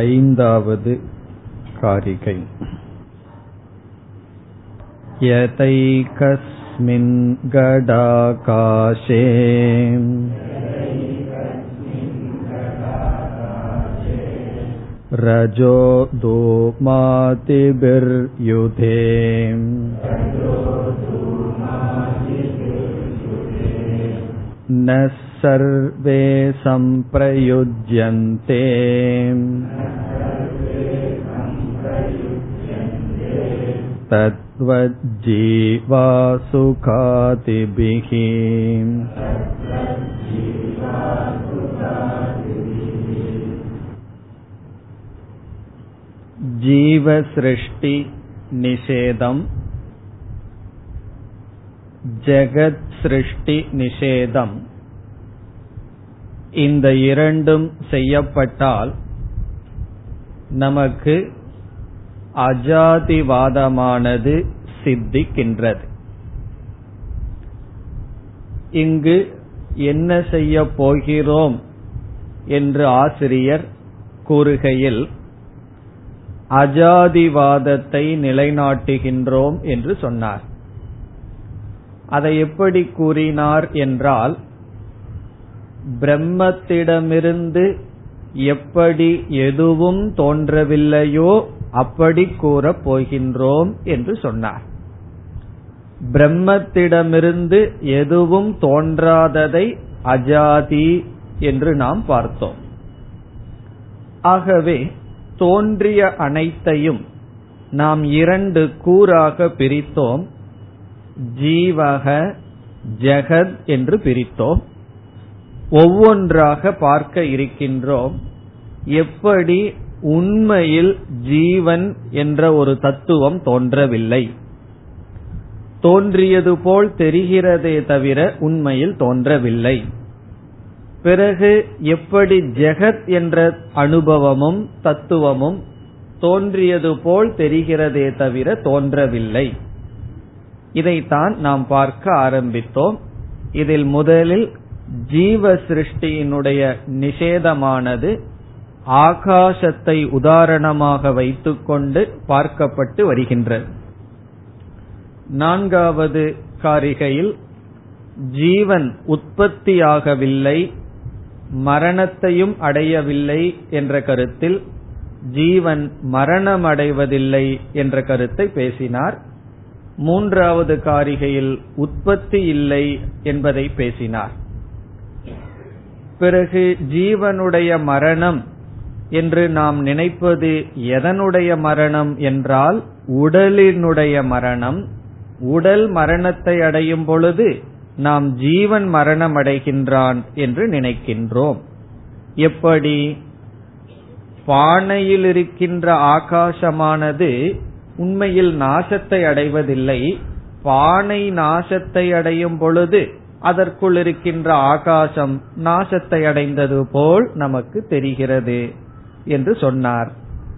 ऐन्दावद् कारिकै यतैकस्मिन् गडाकाशे रजो धूमातिभिर्युधे न सर्वे सम्प्रयुज्यन्ते। तद्वज्जीवासुखातिभिः जीवसृष्टिनिषेधम्। जगत्सृष्टिनिषेधम्। இந்த இரண்டும் செய்யப்பட்டால் நமக்கு அஜாதிவாதமானது சித்திக்கின்றது. இங்கு என்ன செய்ய போகிறோம் என்று ஆசிரியர் கூறுகையில் அஜாதிவாதத்தை நிலைநாட்டுகின்றோம் என்று சொன்னார். அதை எப்படி கூறினார் என்றால் பிரம்மத்திடமிருந்து எப்படி எதுவும் தோன்றவில்லையோ அப்படி கூறப் போகின்றோம் என்று சொன்னார். பிரம்மத்திடமிருந்து எதுவும் தோன்றாததை அஜாதி என்று நாம் பார்த்தோம். ஆகவே தோன்றிய அனைத்தையும் நாம் இரண்டு கூறாக பிரித்தோம். ஜீவக ஜெகத் என்று பிரித்தோம். ஒவ்வொன்றாக பார்க்க இருக்கின்றோம். எப்படி உண்மையில் ஜீவன் என்ற ஒரு தத்துவம் தோன்றவில்லை. தோன்றியது போல் தெரிகிறதே தவிர உண்மையில் தோன்றவில்லை. பிறகு எப்படி ஜெகத் என்ற அனுபவமும் தத்துவமும் தோன்றியது போல் தெரிகிறதே தவிர தோன்றவில்லை. இதைத்தான் நாம் பார்க்க ஆரம்பித்தோம். இதில் முதலில் ஜீவ சிருஷ்டியினுடைய நிஷேதமானது ஆகாசத்தை உதாரணமாக வைத்துக்கொண்டு பார்க்கப்பட்டு வருகின்றது. நான்காவது காரிகையில் ஜீவன் உற்பத்தியாகவில்லை மரணத்தையும் அடையவில்லை என்ற கருத்தில் ஜீவன் மரணமடைவதில்லை என்ற கருத்தை பேசினார். மூன்றாவது காரிகையில் உற்பத்தி இல்லை என்பதை பேசினார். பிறகு ஜீவனுடைய மரணம் என்று நாம் நினைப்பது எதனுடைய மரணம் என்றால் உடலினுடைய மரணம். உடல் மரணத்தை அடையும் பொழுது நாம் ஜீவன் மரணம் அடைகின்றான் என்று நினைக்கின்றோம். எப்படி? பானையில் இருக்கின்ற ஆகாசமானது உண்மையில் நாசத்தை அடைவதில்லை. பானை நாசத்தை அடையும் பொழுது அதற்குள் இருக்கின்ற ஆகாசம் நாசத்தை அடைந்தது போல் நமக்கு தெரிகிறது என்று சொன்னார்.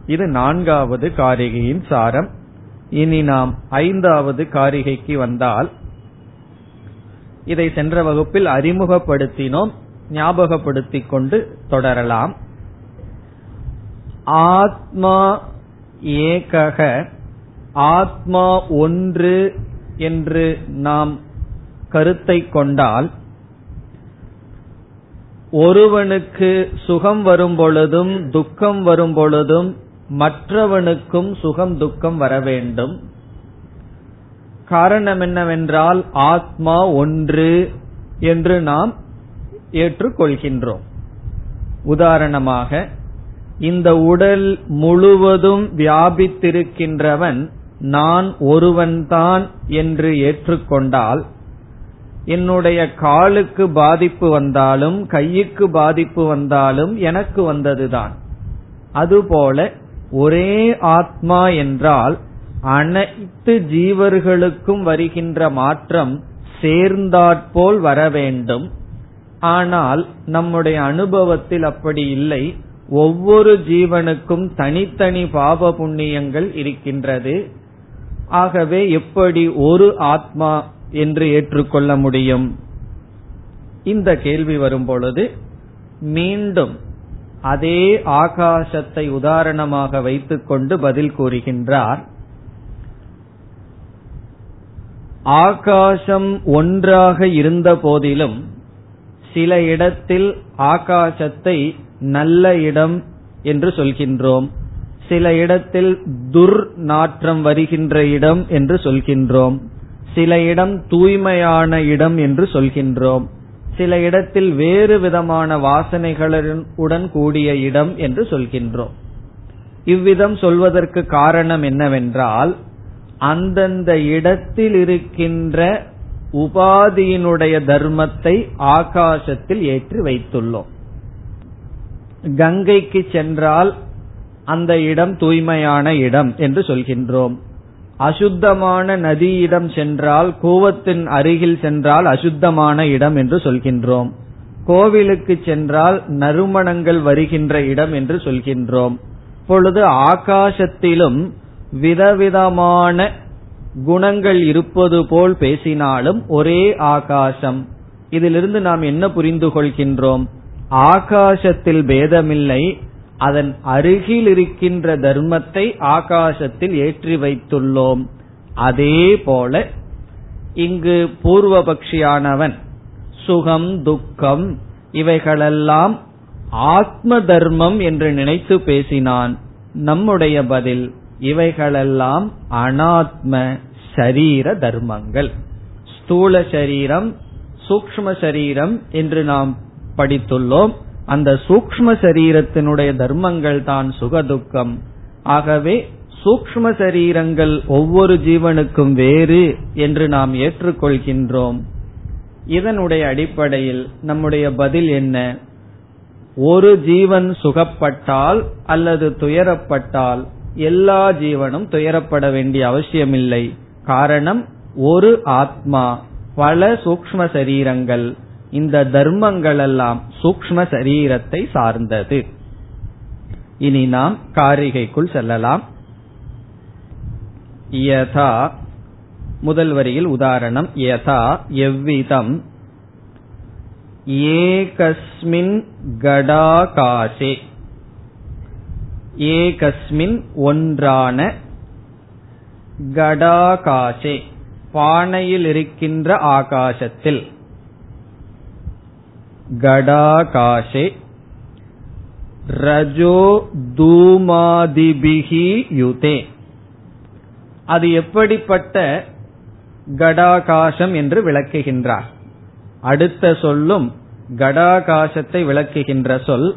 இது நான்காவது காரிகையின் சாரம். இனி நாம் ஐந்தாவது காரிகைக்கு வந்தால் இதை சென்ற வகுப்பில் அறிமுகப்படுத்தினோம். ஞாபகப்படுத்திக் கொண்டு தொடரலாம். ஆத்மா ஏகக ஆத்மா ஒன்று என்று நாம் கருத்தை கொண்டால் ஒருவனுக்கு சுகம் வரும் பொழுதும் துக்கம் வரும் பொழுதும் மற்றவனுக்கும் சுகம் துக்கம் வர வேண்டும். காரணம் என்னவென்றால் ஆத்மா ஒன்று என்று நாம் ஏற்றுக்கொள்கின்றோம். உதாரணமாக இந்த உடல் முழுவதும் வியாபித்திருக்கின்றவன் நான் ஒருவன்தான் என்று ஏற்றுக்கொண்டால் என்னுடைய காலுக்கு பாதிப்பு வந்தாலும் கையுக்கு பாதிப்பு வந்தாலும் எனக்கு வந்ததுதான். அதுபோல ஒரே ஆத்மா என்றால் அனைத்து ஜீவர்களுக்கும் வருகின்ற மாற்றம் சேர்ந்தாற்போல் வர வேண்டும். ஆனால் நம்முடைய அனுபவத்தில் அப்படி இல்லை. ஒவ்வொரு ஜீவனுக்கும் தனித்தனி பாப புண்ணியங்கள் இருக்கின்றது. ஆகவே எப்படி ஒரு ஆத்மா என்று ஏற்றுக்கொள்ள முடியும். இந்த கேள்வி வரும்பொழுது மீண்டும் அதே ஆகாசத்தை உதாரணமாக வைத்துக்கொண்டு பதில் கூறுகின்றார். ஆகாசம் ஒன்றாக இருந்த போதிலும் சில இடத்தில் ஆகாசத்தை நல்ல இடம் என்று சொல்கின்றோம். சில இடத்தில் துர் நாற்றம் வருகின்ற இடம் என்று சொல்கின்றோம். சில இடம் தூய்மையான இடம் என்று சொல்கின்றோம். சில இடத்தில் வேறு விதமான வாசனைகளுடன் கூடிய இடம் என்று சொல்கின்றோம். இவ்விதம் சொல்வதற்கு காரணம் என்னவென்றால் அந்தந்த இடத்தில் இருக்கின்ற உபாதியினுடைய தர்மத்தை ஆகாசத்தில் ஏற்றி வைத்துள்ளோம். கங்கைக்கு சென்றால் அந்த இடம் தூய்மையான இடம் என்று சொல்கின்றோம். அசுத்தமான நதியிடம் சென்றால் கூவத்தின் அருகில் சென்றால் அசுத்தமான இடம் என்று சொல்கின்றோம். கோவிலுக்கு சென்றால் நறுமணங்கள் வருகின்ற இடம் என்று சொல்கின்றோம். பொழுது ஆகாசத்திலும் விதவிதமான குணங்கள் இருப்பது போல் பேசினாலும் ஒரே ஆகாசம். இதிலிருந்து நாம் என்ன புரிந்து கொள்கின்றோம்? ஆகாசத்தில் பேதமில்லை அதன் அருகில் இருக்கின்ற தர்மத்தை ஆகாசத்தில் ஏற்றி வைத்துள்ளோம். அதே போல இங்கு பூர்வபக்ஷியானவன் சுகம் துக்கம் இவைகளெல்லாம் ஆத்ம தர்மம் என்று நினைத்து பேசினான். நம்முடைய பதில் இவைகளெல்லாம் அனாத்ம சரீர தர்மங்கள். ஸ்தூல சரீரம் சூக்ம சரீரம் என்று நாம் படித்துள்ளோம். அந்த சூக்ம சரீரத்தினுடைய தர்மங்கள் தான் சுகதுக்கம். ஆகவே சூக்ம சரீரங்கள் ஒவ்வொரு ஜீவனுக்கும் வேறு என்று நாம் ஏற்றுக்கொள்கின்றோம். இதனுடைய அடிப்படையில் நம்முடைய பதில் என்ன? ஒரு ஜீவன் சுகப்பட்டால் அல்லது துயரப்பட்டால் எல்லா ஜீவனும் துயரப்பட வேண்டிய அவசியமில்லை. காரணம் ஒரு ஆத்மா பல சூக்ம சரீரங்கள். இந்த தர்மங்கள் எல்லாம் சூக்ம சரீரத்தை சார்ந்தது. இனி நாம் காரிகைக்குள் செல்லலாம். யதா முதல் வரியில் உதாரணம் யதா எவ்விதம் ஏகஸ்மின் கடாகாசே. ஏகஸ்மின் ஒன்றான கடாகாசே பானையில் இருக்கின்ற ஆகாசத்தில். கடாகாசே ரஜோ தூமாதிபிகி யுதே. அது எப்படிப்பட்ட கடாகாசம் என்று விளக்குகின்றார். அடுத்த சொல்லும் கடாகாசத்தை விளக்குகின்ற சொல்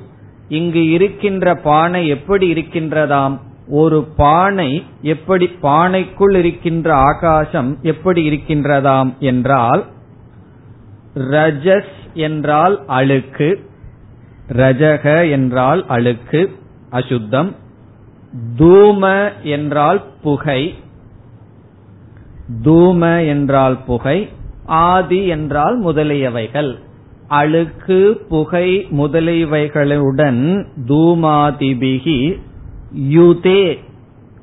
இங்கு இருக்கின்ற பானை எப்படி இருக்கின்றதாம்? ஒரு பானை எப்படி பானைக்குள் இருக்கின்ற ஆகாசம் எப்படி இருக்கின்றதாம் என்றால் ரஜஸ் என்றால் அழுக்கு ரஜக என்றால் அழுக்கு அசுத்தம் தூம என்றால் புகை தூம என்றால் புகை ஆதி என்றால் முதலியவைகள். அழுக்கு புகை முதலியவைகளுடன் தூமாதிபிகி யுதே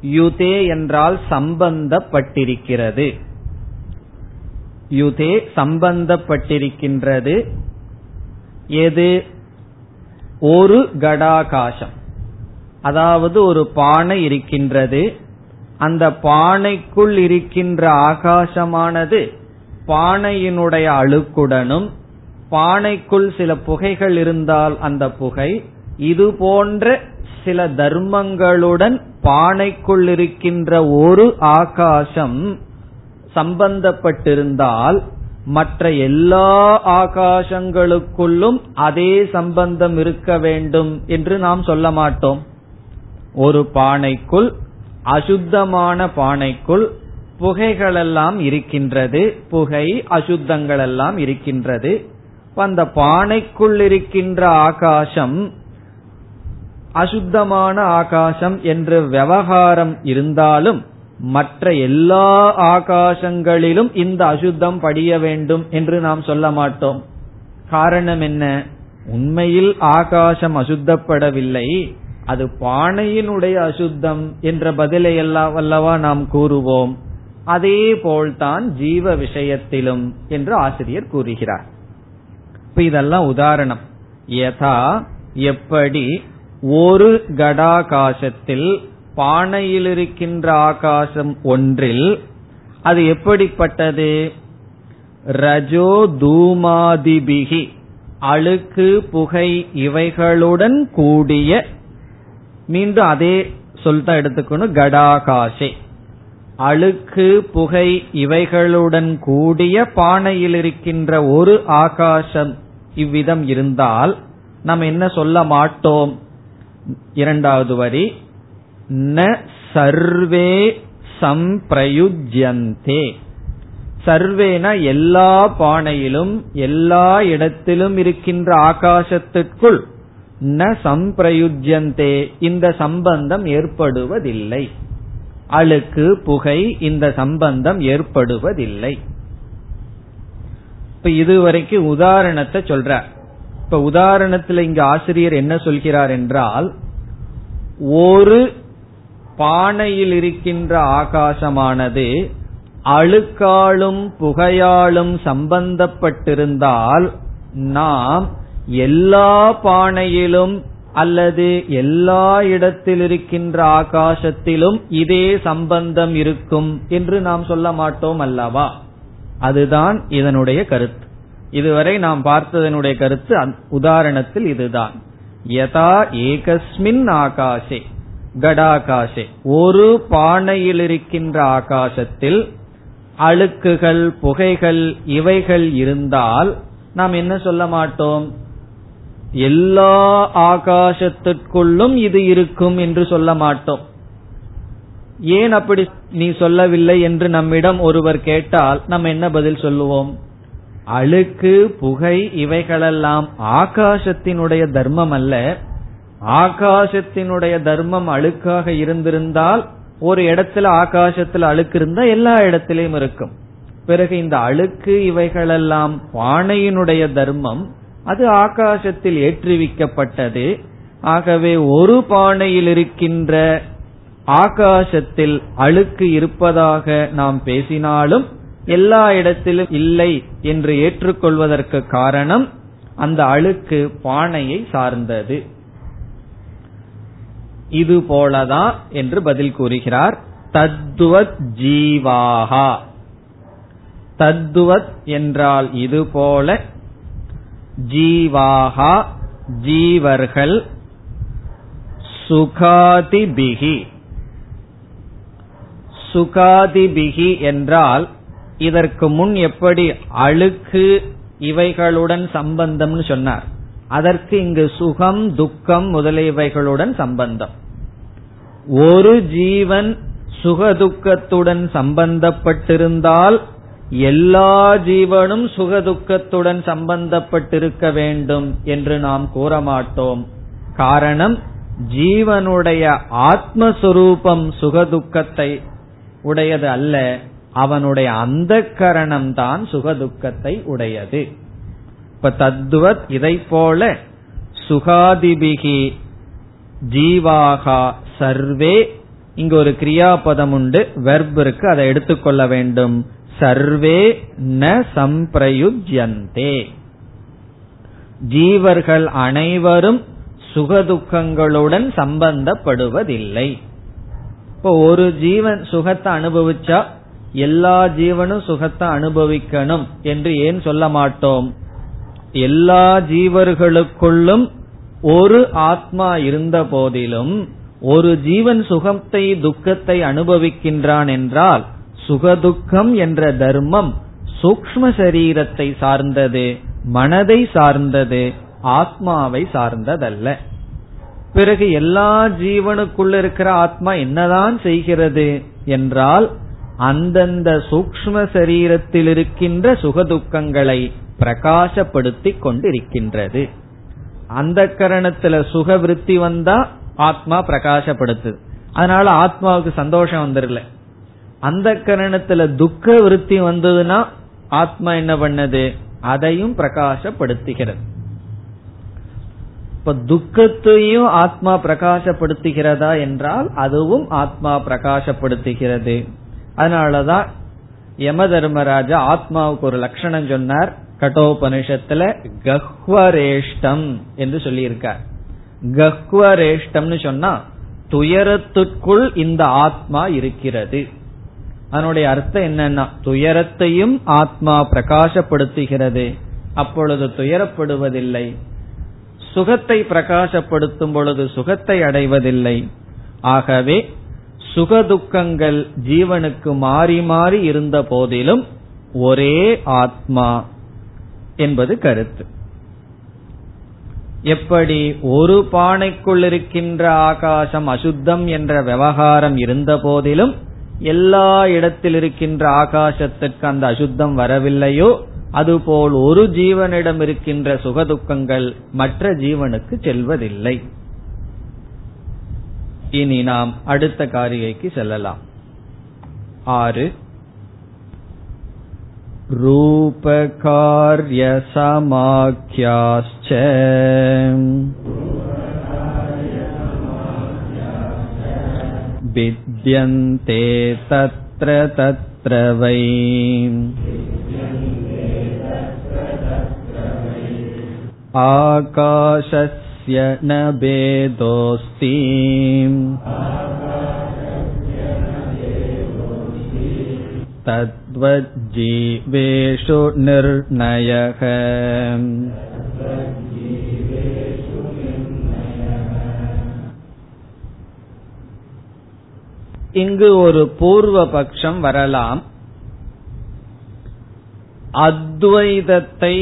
யுதே என்றால் சம்பந்தப்பட்டிருக்கிறது. யுதே சம்பந்தப்பட்டிருக்கின்றது. எது? ஒரு கடாகாசம். அதாவது ஒரு பானை இருக்கின்றது. அந்த பானைக்குள் இருக்கின்ற ஆகாசமானது பானையினுடைய அழுக்குடனும் பானைக்குள் சில புகைகள் இருந்தால் அந்த புகை இது போன்ற சில தர்மங்களுடன் பானைக்குள் இருக்கின்ற ஒரு ஆகாசம் சம்பந்தப்பட்டிருந்தால் மற்ற எல்லா ஆகாசங்களுக்குள்ளும் அதே சம்பந்தம் இருக்க வேண்டும் என்று நாம் சொல்ல மாட்டோம். ஒரு பானைக்குள் அசுத்தமான பானைக்குள் புகைகளெல்லாம் இருக்கின்றது புகை அசுத்தங்கள் எல்லாம் இருக்கின்றது அந்த பானைக்குள் இருக்கின்ற ஆகாசம் அசுத்தமான ஆகாசம் என்று விவகாரம் இருந்தாலும் மற்ற எல்லா ஆகாசங்களிலும் இந்த அசுத்தம் படிய வேண்டும் என்று நாம் சொல்ல மாட்டோம். காரணம் என்ன? உண்மையில் ஆகாசம் அசுத்தப்படவில்லை. அது பானையினுடைய அசுத்தம் என்ற பதிலை அல்லவா நாம் கூறுவோம். அதே போல்தான் ஜீவ விஷயத்திலும் என்று ஆசிரியர் கூறுகிறார். இப்ப இதெல்லாம் உதாரணம். யதா எப்படி ஒரு கடாகாசத்தில் பானையில் இருக்கின்ற ஆகாசம் ஒன்றில் அது எப்படிப்பட்டது? ரஜோ தூமாதிபிகி அழுக்கு புகை இவைகளுடன் கூடிய மீண்டும் அதே சொல்தான் எடுத்துக்கணும் கடாகாசே. அழுக்கு புகை இவைகளுடன் கூடிய பானையில் இருக்கின்ற ஒரு ஆகாசம் இவ்விதம் இருந்தால் நாம் என்ன சொல்ல மாட்டோம்? இரண்டாவது வரி ந சர்வே சம்பிரயுஜ்யந்தே. சர்வேன எல்லா பானையிலும் எல்லா இடத்திலும் இருக்கின்ற ஆகாசத்திற்குள் ந சம்பிரயுஜ்யந்தே. இந்த சம்பந்தம் ஏற்படுவதில்லை. அழுக்கு புகை இந்த சம்பந்தம் ஏற்படுவதில்லை. இப்ப இதுவரைக்கும் உதாரணத்தை சொல்றார் இப்ப உதாரணத்துல இங்க ஆசிரியர் என்ன சொல்கிறார் என்றால் ஒரு பானையில் இருக்கின்ற ஆகாசமானது அழுக்காலும் புகையாலும் சம்பந்தப்பட்டிருந்தால் நாம் எல்லா பானையிலும் அல்லது எல்லா இடத்தில் இருக்கின்ற ஆகாசத்திலும் இதே சம்பந்தம் இருக்கும் என்று நாம் சொல்ல மாட்டோம் அல்லவா? அதுதான் இதனுடைய கருத்து. இதுவரை நாம் பார்த்ததனுடைய கருத்து உதாரணத்தில் இதுதான். யதா ஏகஸ்மின் ஆகாஷே கடாகாசே. ஒரு பானையில் இருக்கின்ற ஆகாசத்தில் அழுக்குகள் புகைகள் இவைகள் இருந்தால் நாம் என்ன சொல்ல மாட்டோம்? எல்லா ஆகாசத்திற்குள்ளும் இது இருக்கும் என்று சொல்ல மாட்டோம். ஏன் அப்படி நீ சொல்லவில்லை என்று நம்மிடம் ஒருவர் கேட்டால் நம்ம என்ன பதில் சொல்லுவோம்? அழுக்கு புகை இவைகளெல்லாம் ஆகாசத்தினுடைய தர்மம் அல்ல. ஆகாசத்தினுடைய தர்மம் அழுக்காக இருந்திருந்தால் ஒரு இடத்துல ஆகாசத்துல அழுக்கு இருந்தா எல்லா இடத்திலையும் இருக்கும். பிறகு இந்த அழுக்கு இவைகளெல்லாம் பானையினுடைய தர்மம் அது ஆகாசத்தில் ஏற்றுவிக்கப்பட்டது. ஆகவே ஒரு பானையில் இருக்கின்ற ஆகாசத்தில் அழுக்கு இருப்பதாக நாம் பேசினாலும் எல்லா இடத்திலும் இல்லை என்று ஏற்றுக்கொள்வதற்கு காரணம் அந்த அழுக்கு பானையை சார்ந்தது. இது போலதான் என்று பதில் கூறுகிறார். தத்துவத் ஜீவாகா தத்துவத் என்றால் இது போல ஜீவாகா ஜீவர்கள் சுகாதிபிகி சுகாதிபிகி என்றால் இதற்கு முன் எப்படி அழுக்கு இவைகளுடன் சம்பந்தம்னு சொன்னார். அதற்கு இங்கு சுகம் துக்கம் முதலியவைகளுடன் சம்பந்தம். ஒரு ஜீவன் சுகதுக்கத்துடன் சம்பந்தப்பட்டிருந்தால் எல்லா ஜீவனும் சுகதுக்கத்துடன் சம்பந்தப்பட்டிருக்க வேண்டும் என்று நாம் கூற மாட்டோம் காரணம் ஜீவனுடைய ஆத்மஸ்வரூபம் சுகதுக்கத்தை உடையது அல்ல அவனுடைய அந்த கரணம் தான் சுகதுக்கத்தை உடையது. இப்ப தத்துவத் இதை போல சுகாதிபிகி ஜீவாகா சர்வே இங்க ஒரு கிரியாபதம் உண்டு வெர்ப் இருக்கு அதை எடுத்துக்கொள்ள வேண்டும். சர்வே ந சம்பிரயுஜ்யந்தே. ஜீவர்கள் அனைவரும் சுகதுக்கங்களுடன் சம்பந்தப்படுவதில்லை. இப்போ ஒரு ஜீவன் சுகத்தை அனுபவிச்சா எல்லா ஜீவனும் சுகத்தை அனுபவிக்கணும் என்று ஏன் சொல்ல மாட்டோம்? எல்லா ஜீவர்களுக்குள்ளும் ஒரு ஆத்மா இருந்த போதிலும் ஒரு ஜீவன் சுகத்தை துக்கத்தை அனுபவிக்கின்றான் என்றால் சுகதுக்கம் என்ற தர்மம் சூக்ம சரீரத்தை சார்ந்தது மனதை சார்ந்தது ஆத்மாவை சார்ந்ததல்ல. பிறகு எல்லா ஜீவனுக்குள்ள இருக்கிற ஆத்மா என்னதான் செய்கிறது என்றால் அந்தந்த சூக்ம சரீரத்தில் இருக்கின்ற சுகதுக்கங்களை பிரகாசப்படுத்தி கொண்டிருக்கின்றது அந்த கரணத்துல சுக விருத்தி வந்தா ஆத்மா பிரகாசப்படுத்துது. அதனால ஆத்மாவுக்கு சந்தோஷம் வந்துடல அந்த கரணத்துல துக்க விருத்தி வந்ததுன்னா ஆத்மா என்ன பண்ணது? அதையும் பிரகாசப்படுத்துகிறது. இப்ப துக்கத்தையும் ஆத்மா பிரகாசப்படுத்துகிறதா என்றால் அதுவும் ஆத்மா பிரகாசப்படுத்துகிறது. அதனாலதான் யம தர்மராஜா ஆத்மாவுக்கு ஒரு லட்சணம் சொன்னார். கட்டோபனிஷத்துல கஹ்வரேஷ்டம் என்று சொல்லியிருக்கார். கஹ்வரேஷ்டம்னு சொன்னா துயரத்துக்குள் இந்த ஆத்மா இருக்கிறது. அதனுடைய அர்த்தம் என்னன்னா துயரத்தையும் ஆத்மா பிரகாசப்படுத்துகிறது. அப்பொழுது துயரப்படுவதில்லை. சுகத்தை பிரகாசப்படுத்தும் பொழுது சுகத்தை அடைவதில்லை. ஆகவே சுகதுக்கங்கள் ஜீவனுக்கு மாறி மாறி இருந்த போதிலும் ஒரே ஆத்மா என்பது கருத்து. எப்படி ஒரு பானைக்குள் இருக்கின்ற ஆகாசம் அசுத்தம் என்ற விவகாரம் இருந்த போதிலும் எல்லா இடத்தில் இருக்கின்ற ஆகாசத்திற்கு அந்த அசுத்தம் வரவில்லையோ அதுபோல் ஒரு ஜீவனிடம் இருக்கின்ற சுகதுக்கங்கள் மற்ற ஜீவனுக்கு செல்வதில்லை. இனி நாம் அடுத்த காரிகைக்கு செல்லலாம். ஆறு रूपकार्यसमाख्याश्च विद्यन्ते तत्र तत्र वै आकाशस्य न भेदोऽस्ति तद्वज्जीवेषु निर्णयः இங்கு ஒரு பூர்வ பட்சம் வரலாம் அத்வைதத்தை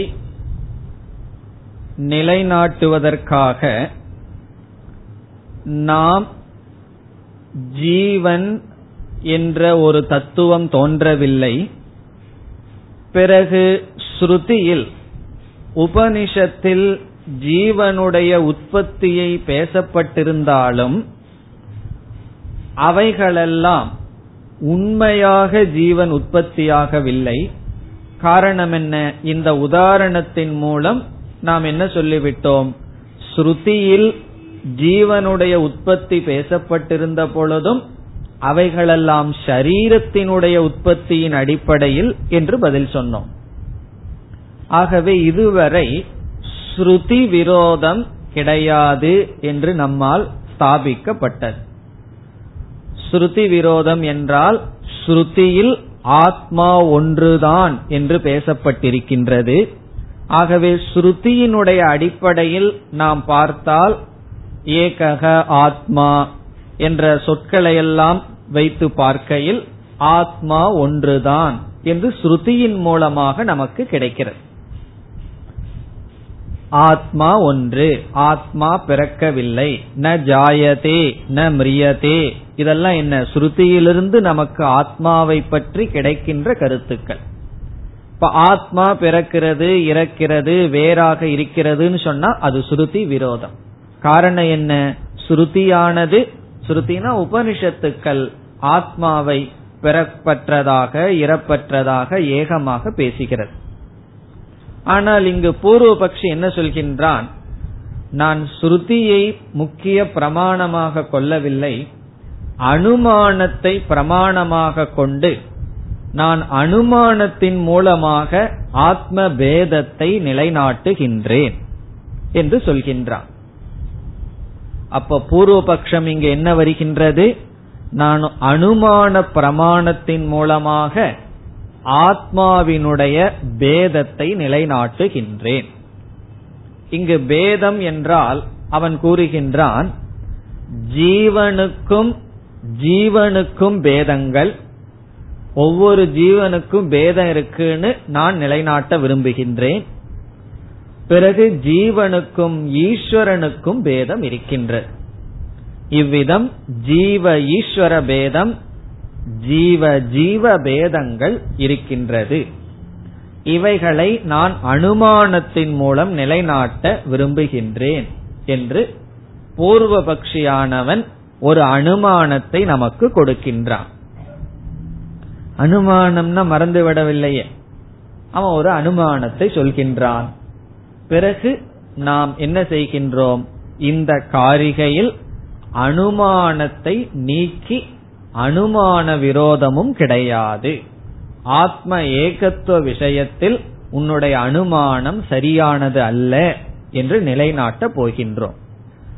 நிலைநாட்டுவதற்காக நாம் ஜீவன் என்ற ஒரு தத்துவம் தோன்றவில்லை. பிறகு ஸ்ருதியில் உபனிஷத்தில் ஜீவனுடைய உற்பத்தியை பேசப்பட்டிருந்தாலும் அவைகளெல்லாம் உண்மையாக ஜீவன் உற்பத்தியாகவில்லை. காரணம் என்ன இந்த உதாரணத்தின் மூலம் நாம் என்ன சொல்லிவிட்டோம்? ஸ்ருதியில் ஜீவனுடைய உற்பத்தி பேசப்பட்டிருந்த பொழுதும் அவைகளெல்லாம் ஷரீரத்தினுடைய உற்பத்தியின் அடிப்படையில் என்று பதில் சொன்னோம். ஆகவே இதுவரை ஸ்ருதி விரோதம் கிடையாது என்று நம்மால் ஸ்தாபிக்கப்பட்டது. ஸ்ருதி விரோதம் என்றால் ஸ்ருதியில் ஆத்மா ஒன்றுதான் என்று பேசப்பட்டிருக்கின்றது. ஆகவே ஸ்ருதியினுடைய அடிப்படையில் நாம் பார்த்தால் ஏகக ஆத்மா என்ற சொற்களையெல்லாம் வைத்து பார்க்கையில் ஆத்மா ஒன்றுதான் என்று ஸ்ருதியின் மூலமாக நமக்கு கிடைக்கிறது. ஆத்மா ஒன்று ஆத்மா பிறக்கவில்லை. ந ஜாயதே ந மிரியதே. இதெல்லாம் என்ன? ஸ்ருதியிலிருந்து நமக்கு ஆத்மாவை பற்றி கிடைக்கின்ற கருத்துக்கள். இப்ப ஆத்மா பிறக்கிறது இறக்கிறது வேறாக இருக்கிறதுன்னு சொன்னா அது ஸ்ருதி விரோதம். காரணம் என்ன? ஸ்ருதியானது ஸ்ருதினா உபனிஷத்துக்கள் ஆத்மாவை பெறப்பற்றதாக இறப்பற்றதாக ஏகமாக பேசுகிறது. ஆனால் இங்கு பூர்வபக்ஷி என்ன சொல்கின்றான்? நான் ஸ்ருதியை முக்கிய பிரமாணமாக கொள்ளவில்லை அனுமானத்தை பிரமாணமாக கொண்டு நான் அனுமானத்தின் மூலமாக ஆத்ம பேதத்தை நிலைநாட்டுகின்றேன் என்று சொல்கின்றான். அப்ப பூர்வபக்ஷம் இங்க என்ன வருகின்றது? நான் அனுமான பிரமாணத்தின் மூலமாக ஆத்மாவினுடைய பேதத்தை நிலைநாட்டுகின்றேன். இங்கு பேதம் என்றால் அவன் கூறுகின்றான் ஜீவனுக்கும் ஜீவனுக்கும் பேதங்கள் ஒவ்வொரு ஜீவனுக்கும் பேதம் இருக்குன்னு நான் நிலைநாட்ட விரும்புகின்றேன். பிறகு ஜீவனுக்கும் ஈஸ்வரனுக்கும் பேதம் இருக்கின்றது இவ்விதம் ஜீவ ஈஸ்வர பேதம் ஜீவ ஜீவ பேதங்கள் இருக்கின்றது. இவைகளை நான் அனுமானத்தின் மூலம் நிலைநாட்ட விரும்புகின்றேன் என்று பூர்வபக்ஷியானவன் ஒரு அனுமானத்தை நமக்கு கொடுக்கின்றான். அனுமானம்னா மறந்துவிடவில்லையே. அவன் ஒரு அனுமானத்தை சொல்கின்றான். பிறகு நாம் என்ன செய்கின்றோம்? இந்த காரிகையில் அனுமானத்தை நீக்கி அனுமான விரோதமும் கிடையாது. ஆத்ம ஏகத்துவ விஷயத்தில் உன்னுடைய அனுமானம் சரியானது அல்ல என்று நிலைநாட்ட போகின்றோம்.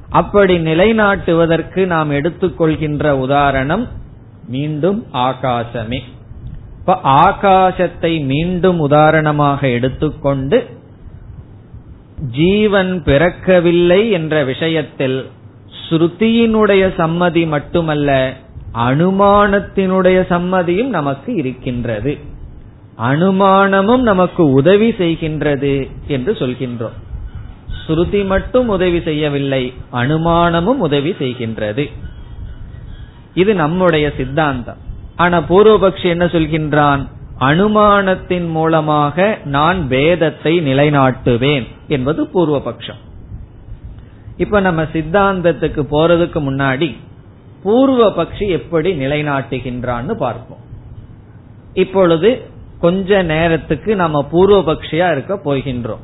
அப்படி நிலைநாட்டுவதற்கு நாம் எடுத்துக்கொள்கின்ற உதாரணம் மீண்டும் ஆகாசமே. இப்ப ஆகாசத்தை மீண்டும் உதாரணமாக எடுத்துக்கொண்டு ஜீவன் பிறக்கவில்லை என்ற விஷயத்தில் ஸ்ருதியினுடைய சம்மதி மட்டுமல்ல அனுமானத்தினுடைய சம்மதியும் நமக்கு இருக்கின்றது. அனுமானமும் நமக்கு உதவி செய்கின்றது என்று சொல்கின்றோம். ஸ்ருதி மட்டும் உதவி செய்யவில்லை அனுமானமும் உதவி செய்கின்றது. இது நம்முடைய சித்தாந்தம். ஆனா பூர்வபக்ஷி என்ன சொல்கின்றான்? அனுமானத்தின் மூலமாக நான் வேதத்தை நிலைநாட்டுவேன் என்பது பூர்வபக்ஷம். இப்ப நம்ம சித்தாந்தத்துக்கு போறதுக்கு முன்னாடி பூர்வ பக்ஷி எப்படி நிலைநாட்டுகின்றான்னு பார்ப்போம். இப்பொழுது கொஞ்ச நேரத்துக்கு நம்ம பூர்வ பக்ஷியா இருக்க போகின்றோம்.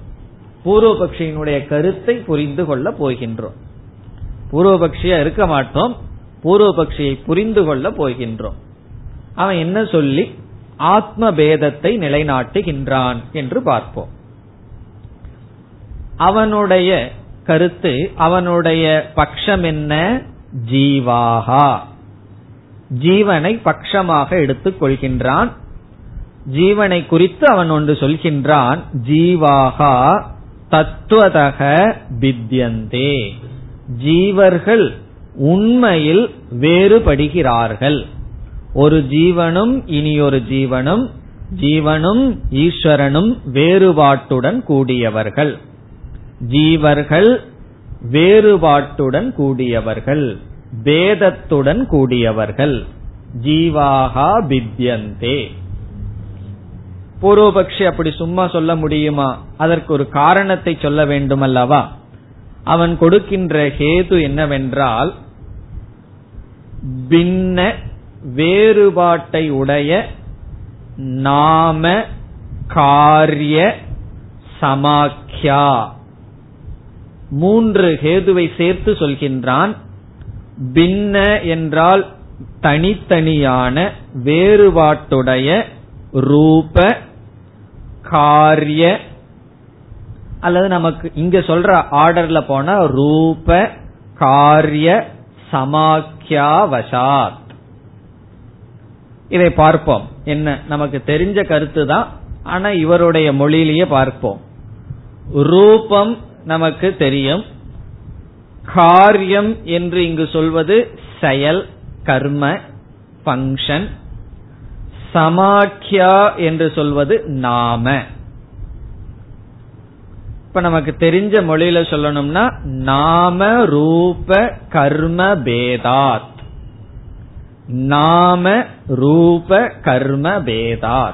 பூர்வ பக்ஷியினுடைய கருத்தை புரிந்து கொள்ள போகின்றோம். பூர்வ பக்ஷியா இருக்க மாட்டோம் பூர்வ பக்ஷியை புரிந்து கொள்ள போகின்றோம். அவன் என்ன சொல்லி ஆத்ம பேதத்தை நிலைநாட்டுகின்றான் என்று பார்ப்போம். அவனுடைய கருத்து அவனுடைய பட்சம் என்ன? ஜீவாகா. ஜீவனை பட்சமாக எடுத்துக் கொள்கின்றான். ஜீவனை குறித்து அவன் ஒன்று சொல்கின்றான் ஜீவாகா தத்துவதக வித்யந்தே. ஜீவர்கள் உண்மையில் வேறுபடுகிறார்கள். ஒரு ஜீவனும் இனியொரு ஜீவனும் ஜீவனும் ஈஸ்வரனும் வேறுபாட்டுடன் கூடியவர்கள். ஜீவர்கள் வேறுபாட்டுடன் கூடியவர்கள். பேதத்துடன் கூடியவர்கள். ஜீவாகா பித்யந்தே பூர்வபக்ஷி அப்படி சும்மா சொல்ல முடியுமா? அதற்கு ஒரு காரணத்தை சொல்ல வேண்டும் அல்லவா அவன் கொடுக்கின்ற ஹேது என்னவென்றால் பின்ன வேறுபாட்டை உடைய நாம காரிய சமாக்கியா. மூன்று ஹேதுவை சேர்த்து சொல்கின்றான். பின்ன என்றால் தனித்தனியான வேறுபாட்டுடைய ரூப காரிய அல்லது நமக்கு இங்க சொல்ற ஆர்டர்ல போனா ரூப காரிய சமாக்கியாவசாத். இதை பார்ப்போம். என்ன? நமக்கு தெரிஞ்ச கருத்து தான் ஆனா இவருடைய மொழியிலேயே பார்ப்போம். ரூபம் நமக்கு தெரியும். காரியம் என்று இங்கு சொல்வது செயல் கர்ம பங்கன் சமாக்கியா என்று சொல்வது நாம. இப்ப நமக்கு தெரிஞ்ச மொழியில சொல்லணும்னா நாம ரூப கர்ம பேதாத். நாம ரூப கர்ம பேதாத்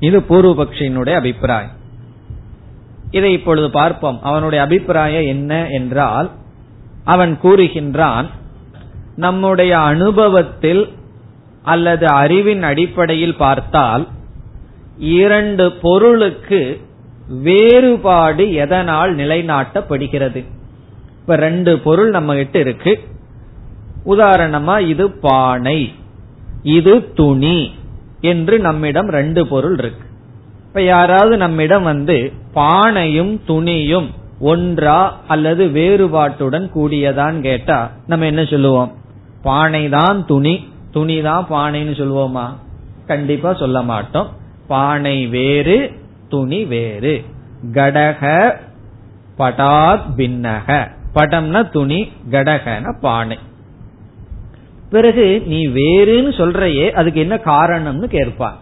இது பூர்வபக்ஷியினுடைய அபிப்பிராயம். இதை இப்பொழுது பார்ப்போம். அவனுடைய அபிப்பிராயம் என்ன என்றால் அவன் கூறுகின்றான் நம்முடைய அனுபவத்தில் அல்லது அறிவின் அடிப்படையில் பார்த்தால் இரண்டு பொருளுக்கு வேறுபாடு எதனால் நிலைநாட்டப்படுகிறது? இப்ப ரெண்டு பொருள் நம்ம கிட்ட இருக்கு. உதாரணமா இது பானை இது துணி என்று நம்மிடம் ரெண்டு பொருள் இருக்கு. இப்ப யாராவது நம்மிடம் வந்து பானையும் துணியும் ஒன்றா அல்லது வேறுபாட்டுடன் கூடியதான் கேட்டா நம்ம என்ன சொல்லுவோம்? பானை தான் துணி துணி தான் பானைன்னு சொல்லுவோமா? கண்டிப்பா சொல்ல மாட்டோம். பானை வேறு துணி வேறு. கடக படாத் பின்னக. படம்னா துணி கடகன பானை. பிறகு நீ வேறுன்னு சொல்றையே அதுக்கு என்ன காரணம்னு கேட்பான்.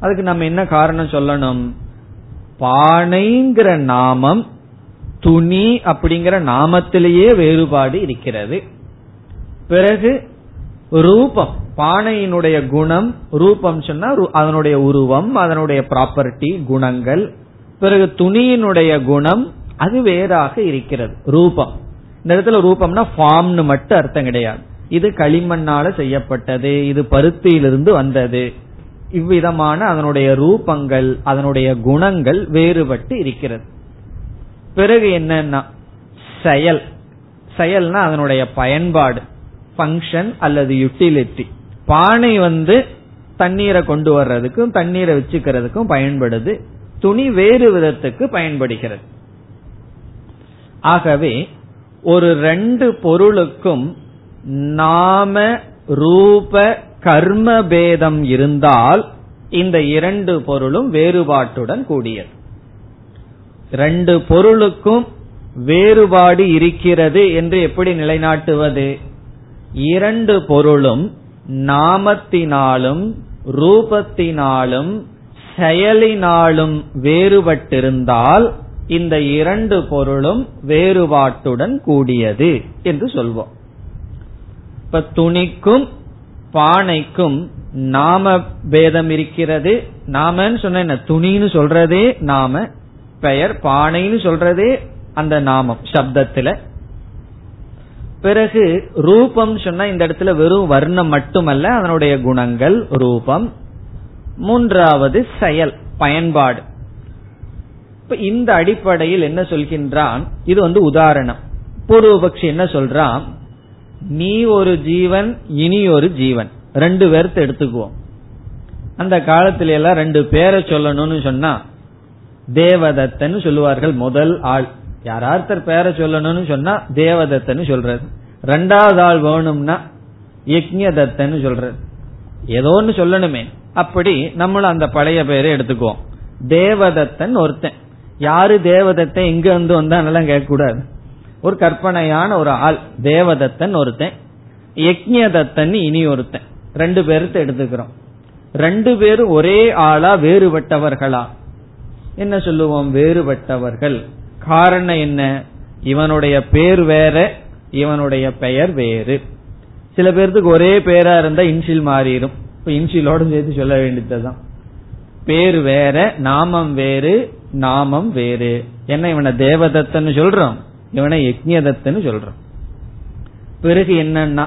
அதுக்கு நம்ம என்ன காரணம் சொல்லணும்? பானைங்கிற நாமம் துணி அப்படிங்கிற நாமத்திலேயே வேறுபாடு இருக்கிறது. பிறகு ரூபம் பானையினுடைய குணம் ரூபம் சொன்னா அதனுடைய உருவம் அதனுடைய ப்ராப்பர்ட்டி குணங்கள். பிறகு துணியினுடைய குணம் அது வேறாக இருக்கிறது. ரூபம். இந்த இடத்துல ரூபம்னா ஃபார்ம்னு மட்டும் அர்த்தம் கிடையாது. இது களிமண்ணால செய்யப்பட்டது இது பருத்தியிலிருந்து வந்தது. இவ்விதமான அதனுடைய ரூபங்கள் அதனுடைய குணங்கள் வேறுபட்டு இருக்கிறது. பிறகு என்னன்னா செயல். செயல்னா அதனுடைய பயன்பாடு பங்கன் அல்லது யுட்டிலிட்டி பானை வந்து தண்ணீரை கொண்டு வர்றதுக்கும் தண்ணீரை வச்சுக்கிறதுக்கும் பயன்படுது. துணி வேறு விதத்துக்கு பயன்படுகிறது. ஆகவே ஒரு ரெண்டு பொருளுக்கும் நாம ரூப கர்ம பேதம் இருந்தால் இந்த இரண்டு பொருளும் வேறுபாட்டுடன் கூடியது. ரெண்டு பொருளுக்கும் வேறுபாடு இருக்கிறது என்று எப்படி நிலைநாட்டுவது? இரண்டு பொருளும் நாமத்தினாலும் ரூபத்தினாலும் செயலினாலும் வேறுபட்டிருந்தால் இந்த இரண்டு பொருளும் வேறுபாட்டுடன் கூடியது என்று சொல்வோம். இப்ப துணிக்கும் பானைக்கும் நாம பேதம் இருக்கிறது. நாமன்னு சொன்ன துணின்னு சொல்றதே நாம பெயர் பானைன்னு சொல்றதே அந்த நாமம் சப்தத்துல. பிறகு ரூபம் சொன்னா இந்த இடத்துல வெறும் வர்ணம் மட்டுமல்ல அதனுடைய குணங்கள் ரூபம். மூன்றாவது செயல் பயன்பாடு. இப்ப இந்த அடிப்படையில் என்ன சொல்கின்றான்? இது வந்து உதாரணம். பூர்வபக்ஷி என்ன சொல்றான்? நீ ஒரு ஜீவன் இனி ஒரு ஜீவன். ரெண்டு பேர்த்து எடுத்துக்குவோம். அந்த காலத்துல எல்லாம் ரெண்டு பேரை சொல்லணும்னு சொன்னா தேவதத்தன் சொல்லுவார்கள் முதல் ஆள். யாரார்த்தர் பேரை சொல்லணும்னு சொன்னா தேவதத்தன் சொல்றது. ரெண்டாவது ஆள் வேணும்னா யக்ஞதத்தன்னு சொல்றது. ஏதோ ஒன்னு சொல்லணுமே. அப்படி நம்மளும் அந்த பழைய பேரை எடுத்துக்குவோம். தேவதத்தன் ஒருத்தன். யாரு தேவதத்தன் எங்க வந்து வந்தானெல்லாம் கேட்க கூடாது ஒரு கற்பனையான ஒரு ஆள் தேவதத்தன் ஒருத்தன் யக்ஞதத்தன் இனி ஒருத்தன். ரெண்டு பேருத்த எடுத்துக்கிறோம். ரெண்டு பேரும் ஒரே ஆளா வேறுபட்டவர்களா? என்ன சொல்லுவோம்? வேறுபட்டவர்கள். காரணம் என்ன? இவனுடைய பேர் வேற இவனுடைய பெயர் வேறு. சில பேர்த்துக்கு ஒரே பேரா இருந்தா இன்சில் மாறிடும் இப்ப இன்சிலோட சேர்த்து சொல்ல வேண்டியதுதான். பேர் வேற நாமம் வேறு நாமம் வேறு. என்ன இவனை தேவதத்தன்னு சொல்றோம்? இவனை யக்ஞதத்துன்னு சொல்றோம் பிறகு என்னன்னா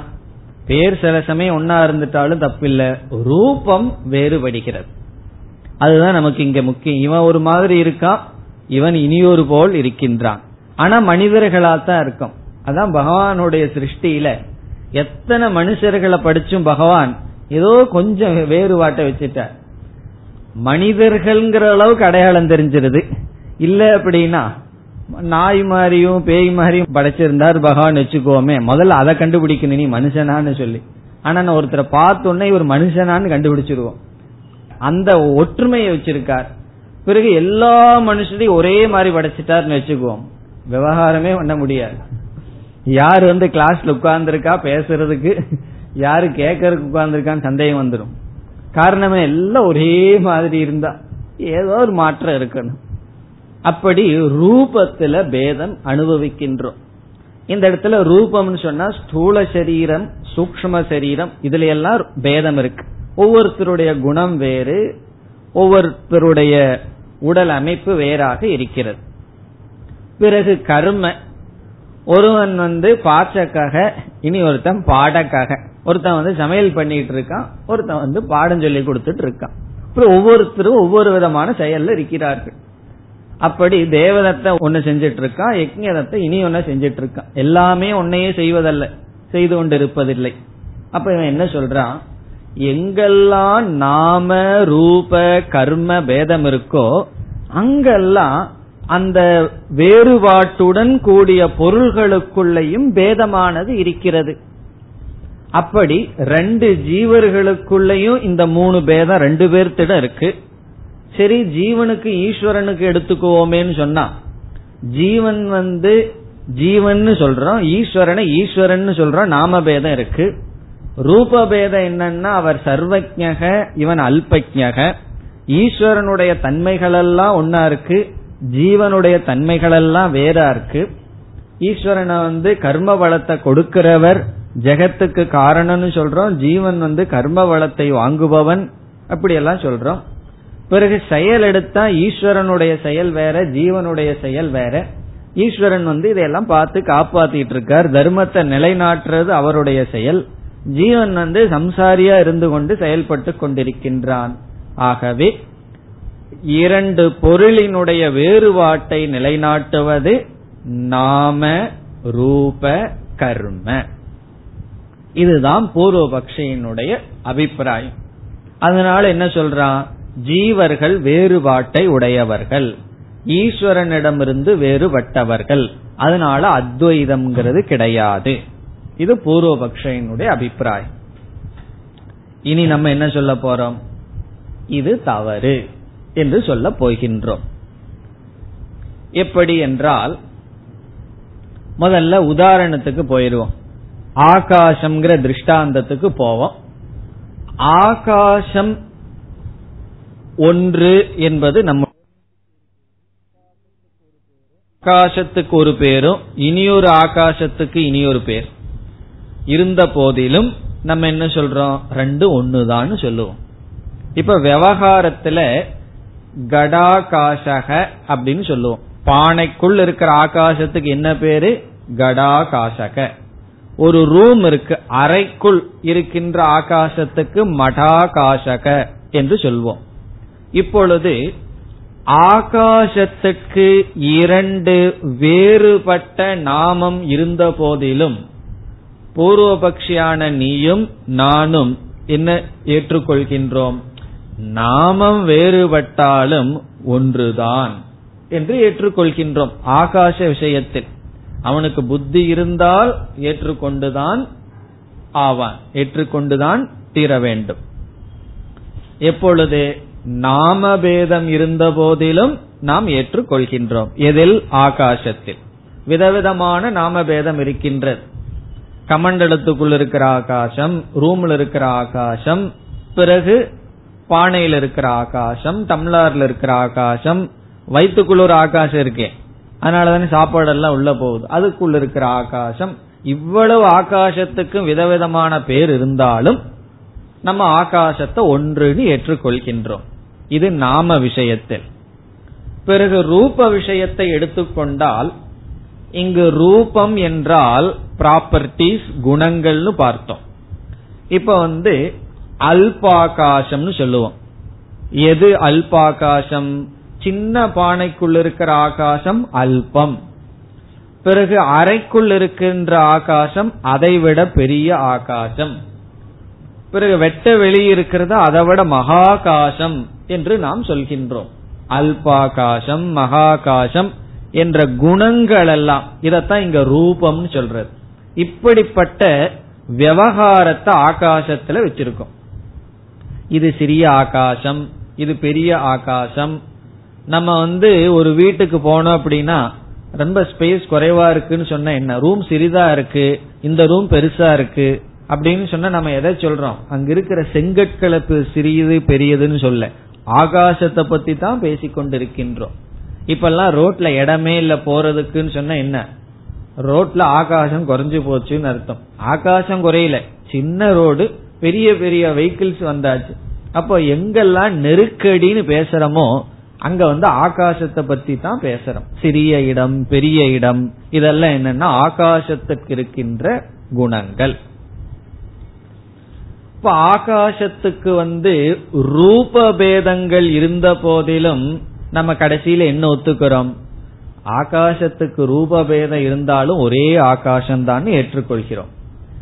பேர் சில சமயம் ஒன்னா இருந்துட்டாலும் தப்பில்ல ரூபம் வேறுபடுகிறது. அதுதான் நமக்கு இங்க முக்கியம். இவன் ஒரு மாதிரி இருக்கான் இவன் இனியொரு போல் இருக்கின்றான். ஆனா மனிதர்களா தான் இருக்கும். அதான் பகவானுடைய சிருஷ்டியில எத்தனை மனுஷர்களை படிச்சும் பகவான் ஏதோ கொஞ்சம் வேறுபாட்டை வச்சுட்டார் மனிதர்கள்ங்கிற அளவுக்கு அடையாளம் தெரிஞ்சிருது. இல்ல அப்படின்னா நாய் மாதிரியும் பேய் மாதிரியும் படைச்சிருந்தார் பகவான் வச்சுக்கோமே. முதல்ல அதை கண்டுபிடிக்கணும் நீ மனுஷனான்னு சொல்லி. ஆனா நான் ஒருத்தரை பார்த்தோன்னே இவர் மனுஷனான்னு கண்டுபிடிச்சிருவோம். அந்த ஒற்றுமையை வச்சிருக்கார். பிறகு எல்லா மனுஷரையும் ஒரே மாதிரி படைச்சிட்டார்னு வச்சுக்குவோம். விவகாரமே பண்ண முடியாது. யார் வந்து கிளாஸ்ல உட்கார்ந்துருக்கா பேசுறதுக்கு யாரு கேட்கறதுக்கு உட்கார்ந்துருக்கான்னு சந்தேகம் வந்துடும் காரணமே எல்லாம் ஒரே மாதிரி இருந்தா ஏதோ ஒரு மாற்றம் இருக்கணும். அப்படி ரூபத்துல பேதம் அனுபவிக்கின்றோம். இந்த இடத்துல ரூபம்னு சொன்னா ஸ்தூல சரீரம் சூக்ம சரீரம் இதுல எல்லாம் பேதம் இருக்கு. ஒவ்வொருத்தருடைய குணம் வேறு ஒவ்வொருத்தருடைய உடல் அமைப்பு வேறாக இருக்கிறது. பிறகு கர்ம. ஒருவன் வந்து பாச்சக்காக இனி ஒருத்தன் பாடக்காக. ஒருத்தன் வந்து சமையல் பண்ணிட்டு இருக்கான் ஒருத்தன் வந்து பாடம் சொல்லி கொடுத்துட்டு இருக்கான். அப்புறம் ஒவ்வொருத்தரும் ஒவ்வொரு விதமான செயல்ல இருக்கிறார்கள். அப்படி தேவதத்தை ஒன்னு செஞ்சிட்டு இருக்கான் யக்ஞதத்தை இனி ஒன்னு செஞ்சிட்டு இருக்கான் எல்லாமே ஒன்னையே செய்வதல்ல செய்து கொண்டு இருப்பதில்லை அப்ப இவன் என்ன சொல்றான்? எங்கெல்லாம் நாம ரூப கர்ம பேதம் இருக்கோ அங்கெல்லாம் அந்த வேறுபாட்டுடன் கூடிய பொருள்களுக்குள்ளேயும் பேதமானது இருக்கிறது. அப்படி ரெண்டு ஜீவர்களுக்குள்ளேயும் இந்த மூணு பேதம் ரெண்டு பேர்த்திடம் இருக்கு. சரி ஜீவனுக்கு ஈஸ்வரனுக்கு எடுத்துக்குவோமேன்னு சொன்னா ஜீவன் வந்து ஜீவன் சொல்றோம் ஈஸ்வரனை ஈஸ்வரன் சொல்றோம் நாம பேதம் இருக்கு. ரூப பேதம் என்னன்னா அவர் சர்வஜக இவன் அல்பஜக ஈஸ்வரனுடைய தன்மைகள் எல்லாம் ஒன்னா இருக்கு ஜீவனுடைய தன்மைகள் எல்லாம் வேறா இருக்கு. ஈஸ்வரனை வந்து கர்ம வளத்தை கொடுக்கிறவர் ஜெகத்துக்கு காரணம்னு சொல்றோம் ஜீவன் வந்து கர்ம வளத்தை வாங்குபவன் அப்படி எல்லாம் சொல்றோம். பிறகு செயல் எடுத்தா ஈஸ்வரனுடைய செயல் வேற ஜீவனுடைய செயல் வேற. ஈஸ்வரன் வந்து இதையெல்லாம் பார்த்து காப்பாத்திட்டு இருக்கார். தர்மத்தை நிலைநாட்டுறது அவருடைய செயல். ஜீவன் வந்து சம்சாரியா இருந்து கொண்டு செயல்பட்டு கொண்டிருக்கின்றான். ஆகவே இரண்டு பொருளினுடைய வேறுபாட்டை நிலைநாட்டுவது நாம ரூப கர்ம. இதுதான் பூர்வபக்ஷியினுடைய அபிப்பிராயம். அதனால என்ன சொல்றான்? ஜீவர்கள் வேறுபாட்டை உடையவர்கள். ஈஸ்வரனிடமிருந்து வேறுபட்டவர்கள். அதனால அத்வைதம்ங்கிறது கிடையாது. இது பூர்வபக்ஷனுடைய அபிப்பிராயம். இனி நம்ம என்ன சொல்ல போறோம்? இது தவறு என்று சொல்ல போகின்றோம். எப்படி என்றால் முதல்ல உதாரணத்துக்கு போயிடுவோம் ஆகாசம்ங்கிற திருஷ்டாந்தத்துக்கு போவோம். ஆகாசம் ஒன்று என்பது நம்ம ஆகாசத்துக்கு ஒரு பேரும் இனியொரு ஆகாசத்துக்கு இனியொரு பேர். இருந்த போதிலும் நம்ம என்ன சொல்றோம்? ரெண்டு ஒண்ணுதான் சொல்லுவோம். இப்ப விவகாரத்துல கடாகாசக அப்படின்னு சொல்லுவோம். பானைக்குள் இருக்கிற ஆகாசத்துக்கு என்ன பேரு? கடாகாசக. ஒரு ரூம் இருக்கு அறைக்குள் இருக்கின்ற ஆகாசத்துக்கு மடாகாசக என்று சொல்வோம். இப்பொழுது ஆகாசத்துக்கு இரண்டு வேறுபட்ட நாமம் இருந்த போதிலும் பூர்வபக்ஷியான நீயும் நானும் என்ன ஏற்றுக்கொள்கின்றோம்? நாமம் வேறுபட்டாலும் ஒன்றுதான் என்று ஏற்றுக்கொள்கின்றோம் ஆகாச விஷயத்தில். அவனுக்கு புத்தி இருந்தால் ஏற்றுக்கொண்டுதான் ஆவான் ஏற்றுக்கொண்டுதான் தீர வேண்டும். எப்பொழுது நாமபேதம் இருந்த போதிலும் நாம் ஏற்றுக்கொள்கின்றோம். எதில்? ஆகாசத்தில். விதவிதமான நாமபேதம் இருக்கின்றது. கமண்டலத்துக்குள் இருக்கிற ஆகாசம் ரூம்ல இருக்கிற ஆகாசம் பிறகு பானையில் இருக்கிற ஆகாசம் டம்ளார்ல இருக்கிற ஆகாசம் வயிற்றுக்குள்ள ஒரு ஆகாசம் இருக்கே. அதனாலதானே சாப்பாடெல்லாம் உள்ள போகுது. அதுக்குள்ள இருக்கிற ஆகாசம். இவ்வளவு ஆகாசத்துக்கும் விதவிதமான பேர் இருந்தாலும் நம்ம ஆகாசத்தை ஒன்றுன்னு ஏற்றுக்கொள்கின்றோம். இது நாம விஷயத்தில். பிறகு ரூப விஷயத்தை எடுத்துக்கொண்டால் இங்கு ரூபம் என்றால் ப்ராப்பர்டிஸ் குணங்கள்னு பார்த்தோம். இப்ப வந்து அல்பாகாசம்னு சொல்லுவோம். எது அல்பாகாசம்? சின்ன பானைக்குள் இருக்கிற ஆகாசம் அல்பம். பிறகு அறைக்குள் இருக்கின்ற ஆகாசம் அதைவிட பெரிய ஆகாசம். பிறகு வெட்ட வெளி இருக்கிறது அதை விட மகாகாசம் என்று நாம் சொல்கின்றோம். அல்பாகாசம் மகாகாசம் என்ற குணங்கள் எல்லாம் இதத்தான் இங்க ரூபம்னு சொல்றது. இப்படிப்பட்ட விவகாரத்தை ஆகாசத்துல வச்சிருக்கோம். இது சிறிய ஆகாசம் இது பெரிய ஆகாசம் நம்ம வந்து ஒரு வீட்டுக்கு போனோம் அப்படின்னா ரொம்ப ஸ்பேஸ் குறைவா இருக்குன்னு சொன்ன என்ன? ரூம் சிறிதா இருக்கு இந்த ரூம் பெருசா இருக்கு. அப்படின்னு சொன்னா நம்ம எதை சொல்றோம்? அங்க இருக்கிற செங்கற்களை சிறியது பெரியதுன்னு சொல்ல. ஆகாசத்தை பத்தி தான் பேசிக்கொண்டிருக்கின்றோம் இப்பெல்லாம் ரோட்ல இடமே இல்ல போறதுக்குன்னு சொன்னா என்ன? ரோட்ல ஆகாசம் குறைஞ்சு போச்சுன்னு அர்த்தம். ஆகாசம் குறையல. சின்ன ரோடு பெரிய பெரிய வெஹிக்கிள்ஸ் வந்தாச்சு. அப்போ எங்கெல்லாம் நெருக்கடின்னு பேசுறோமோ அங்க வந்து ஆகாசத்தை பத்தி தான் பேசுறோம். சிறிய இடம் பெரிய இடம் இதெல்லாம் என்னன்னா ஆகாசத்துக்கு இருக்கின்ற குணங்கள். இப்ப ஆகாசத்துக்கு வந்து ரூப பேதங்கள் இருந்த போதிலும் நம்ம கடைசியில என்ன ஒத்துக்கிறோம்? ஆகாசத்துக்கு ரூபபேதம் இருந்தாலும் ஒரே ஆகாசம் தான் ஏற்றுக்கொள்கிறோம்.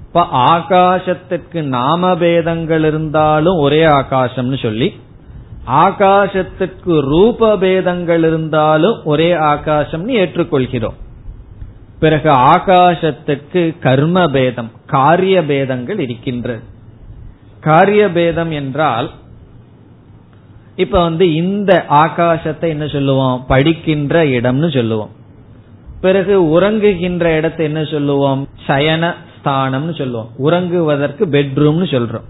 இப்ப ஆகாசத்துக்கு நாமபேதங்கள் இருந்தாலும் ஒரே ஆகாசம்னு சொல்லி ஆகாசத்துக்கு ரூப பேதங்கள் இருந்தாலும் ஒரே ஆகாசம்னு ஏற்றுக்கொள்கிறோம். பிறகு ஆகாசத்துக்கு கர்ம பேதம் காரிய பேதங்கள் இருக்கின்றது. காரியபேதம் என்றால் இப்ப வந்து இந்த ஆகாசத்தை என்ன சொல்லுவோம்? படிக்கின்ற இடம்னு சொல்லுவோம். பிறகு உறங்குகின்ற இடத்தை என்ன சொல்லுவோம்? சயன ஸ்தானம்னு சொல்லுவோம். உறங்குவதற்கு பெட்ரூம்னு சொல்றோம்.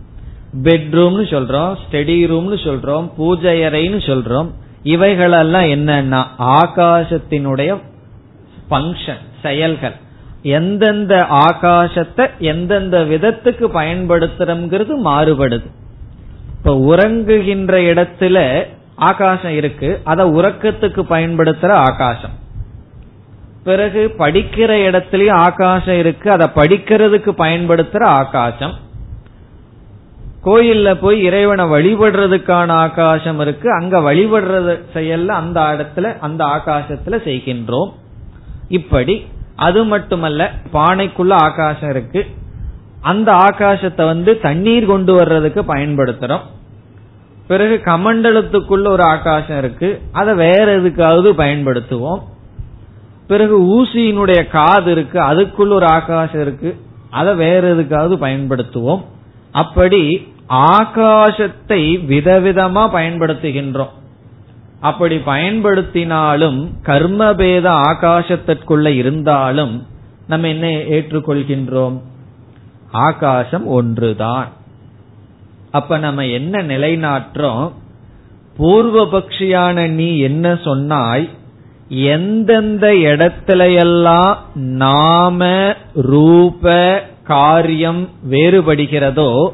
பெட்ரூம்னு சொல்றோம் ஸ்டடி ரூம்னு சொல்றோம் பூஜை அறைன்னு சொல்றோம். இவைகளெல்லாம் என்னன்னா ஆகாசத்தினுடைய பங்கன் செயல்கள். எந்தெந்த ஆகாசத்தை எந்தெந்த விதத்துக்கு பயன்படுத்துறோம்ங்கிறது மாறுபடுது. இப்ப உறங்குகின்ற இடத்துல ஆகாசம் இருக்கு அத உறக்கத்துக்கு பயன்படுத்துற ஆகாசம். பிறகு படிக்கிற இடத்துலயும் ஆகாசம் இருக்கு அதை படிக்கிறதுக்கு பயன்படுத்துற ஆகாசம். கோயில்ல போய் இறைவனை வழிபடுறதுக்கான ஆகாசம் இருக்கு அங்க வழிபடுறது செயல்ல அந்த இடத்துல அந்த ஆகாசத்துல செய்கின்றோம். இப்படி அது மட்டுமல்ல பானைக்குள்ள ஆகாசம் இருக்கு. அந்த ஆகாசத்தை வந்து தண்ணீர் கொண்டு வர்றதுக்கு பயன்படுத்துறோம். பிறகு கமண்டலத்துக்குள்ள ஒரு ஆகாசம் இருக்கு. அதை வேற எதுக்காவது பயன்படுத்துவோம். பிறகு ஊசியினுடைய காது இருக்கு. அதுக்குள்ள ஒரு ஆகாசம் இருக்கு. அதை வேற எதுக்காவது பயன்படுத்துவோம். அப்படி ஆகாசத்தை விதவிதமா பயன்படுத்துகின்றோம். அப்படி பயன்படுத்தினாலும் கர்மபேத ஆகாசத்திற்குள்ள இருந்தாலும் நம்ம என்ன ஏற்றுக்கொள்கின்றோம்? ஆகாசம் ஒன்றுதான். அப்ப நம்ம என்ன நிலைநாட்டுறோம்? பூர்வபக்ஷியான நீ என்ன சொன்னாய்? எந்தெந்த இடத்திலையெல்லாம் நாம ரூப காரியம் வேறுபடுகிறதோ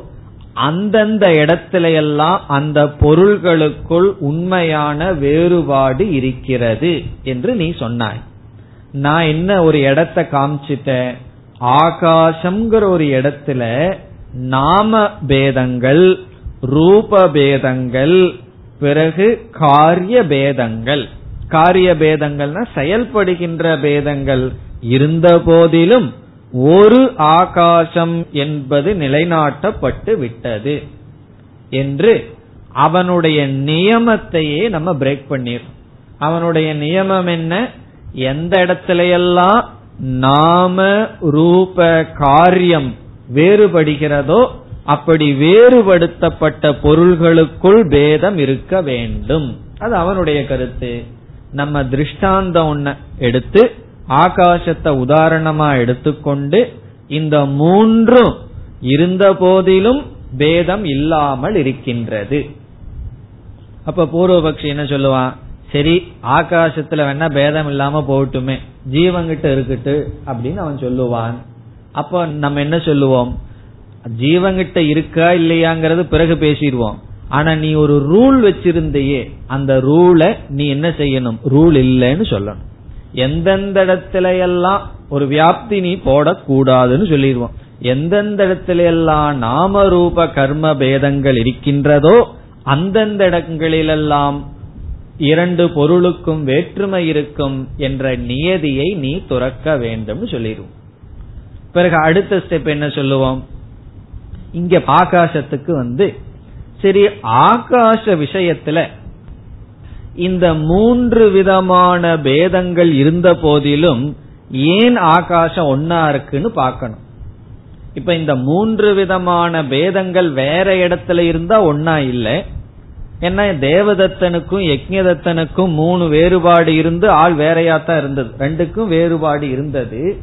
அந்தந்த இடத்துல எல்லாம் அந்த பொருள்களுக்குள் உண்மையான வேறுபாடு இருக்கிறது என்று நீ சொன்னாய். நான் என்ன ஒரு இடத்த காமிச்சிட்டேன்? ஆகாசம்ங்கிற ஒரு இடத்துல நாம பேதங்கள் ரூப பேதங்கள் பிறகு காரிய பேதங்கள். காரிய பேதங்கள்னா செயல்படுகின்ற பேதங்கள் இருந்த போதிலும் ஒரு ஆகாசம் என்பது நிலைநாட்டப்பட்டு விட்டது என்று அவனுடைய நியமத்தையே நம்ம பிரேக் பண்ணிடுறோம் அவனுடைய நியமம் என்ன? எந்த இடத்திலையெல்லாம் நாம ரூப காரியம் வேறுபடுகிறதோ அப்படி வேறுபடுத்தப்பட்ட பொருள்களுக்குள் பேதம் இருக்க வேண்டும். அது அவனுடைய கருத்து. நம்ம திருஷ்டாந்தம் ஒன்ன எடுத்து ஆகாசத்தை உதாரணமா எடுத்துக்கொண்டு இந்த மூன்றும் இருந்த போதிலும் பேதம் இல்லாமல் இருக்கின்றது. அப்ப பூர்வபக்ஷி என்ன சொல்லுவான்? சரி ஆகாசத்துல வேணா பேதம் இல்லாம போகட்டுமே. ஜீவங்கிட்ட இருக்கட்டு அப்படின்னு அவன் சொல்லுவான். அப்ப நம்ம என்ன சொல்லுவோம்? ஜீவங்கிட்ட இருக்கா இல்லையாங்கிறது பிறகு பேசிடுவோம். ஆனா நீ ஒரு ரூல் வச்சிருந்தையே அந்த ரூலை நீ என்ன செய்யணும்? ரூல் இல்லைன்னு சொல்லணும். எந்தெந்த இடத்துல எல்லாம் ஒரு வியாப்தி நீ போடக்கூடாதுன்னு சொல்லிடுவோம். எந்தெந்த இடத்துல எல்லாம் நாம ரூப கர்ம பேதங்கள் இருக்கின்றதோ அந்தந்த இடங்களிலெல்லாம் இரண்டு பொருளுக்கும் வேற்றுமை இருக்கும் என்ற நியதியை நீ துறக்க வேண்டும் சொல்லிடுவோம். பிறகு அடுத்த ஸ்டெப் என்ன சொல்லுவோம்? இங்க ஆகாசத்துக்கு வந்து சரி ஆகாச விஷயத்துல இந்த மூன்று விதமான பேதங்கள் இருந்த போதிலும் ஏன் ஆகாசம் ஒன்னா இருக்குன்னு பார்க்கணும். இப்ப இந்த மூன்று விதமான பேதங்கள் வேற இடத்துல இருந்தா ஒன்னா இல்லை. ஏன்னா தேவதத்தனுக்கும் யக்ஞதத்தனுக்கும் மூணு வேறுபாடு இருந்து ஆள் வேறையாத்தான் இருந்தது. ரெண்டுக்கும் வேறுபாடு இருந்தது.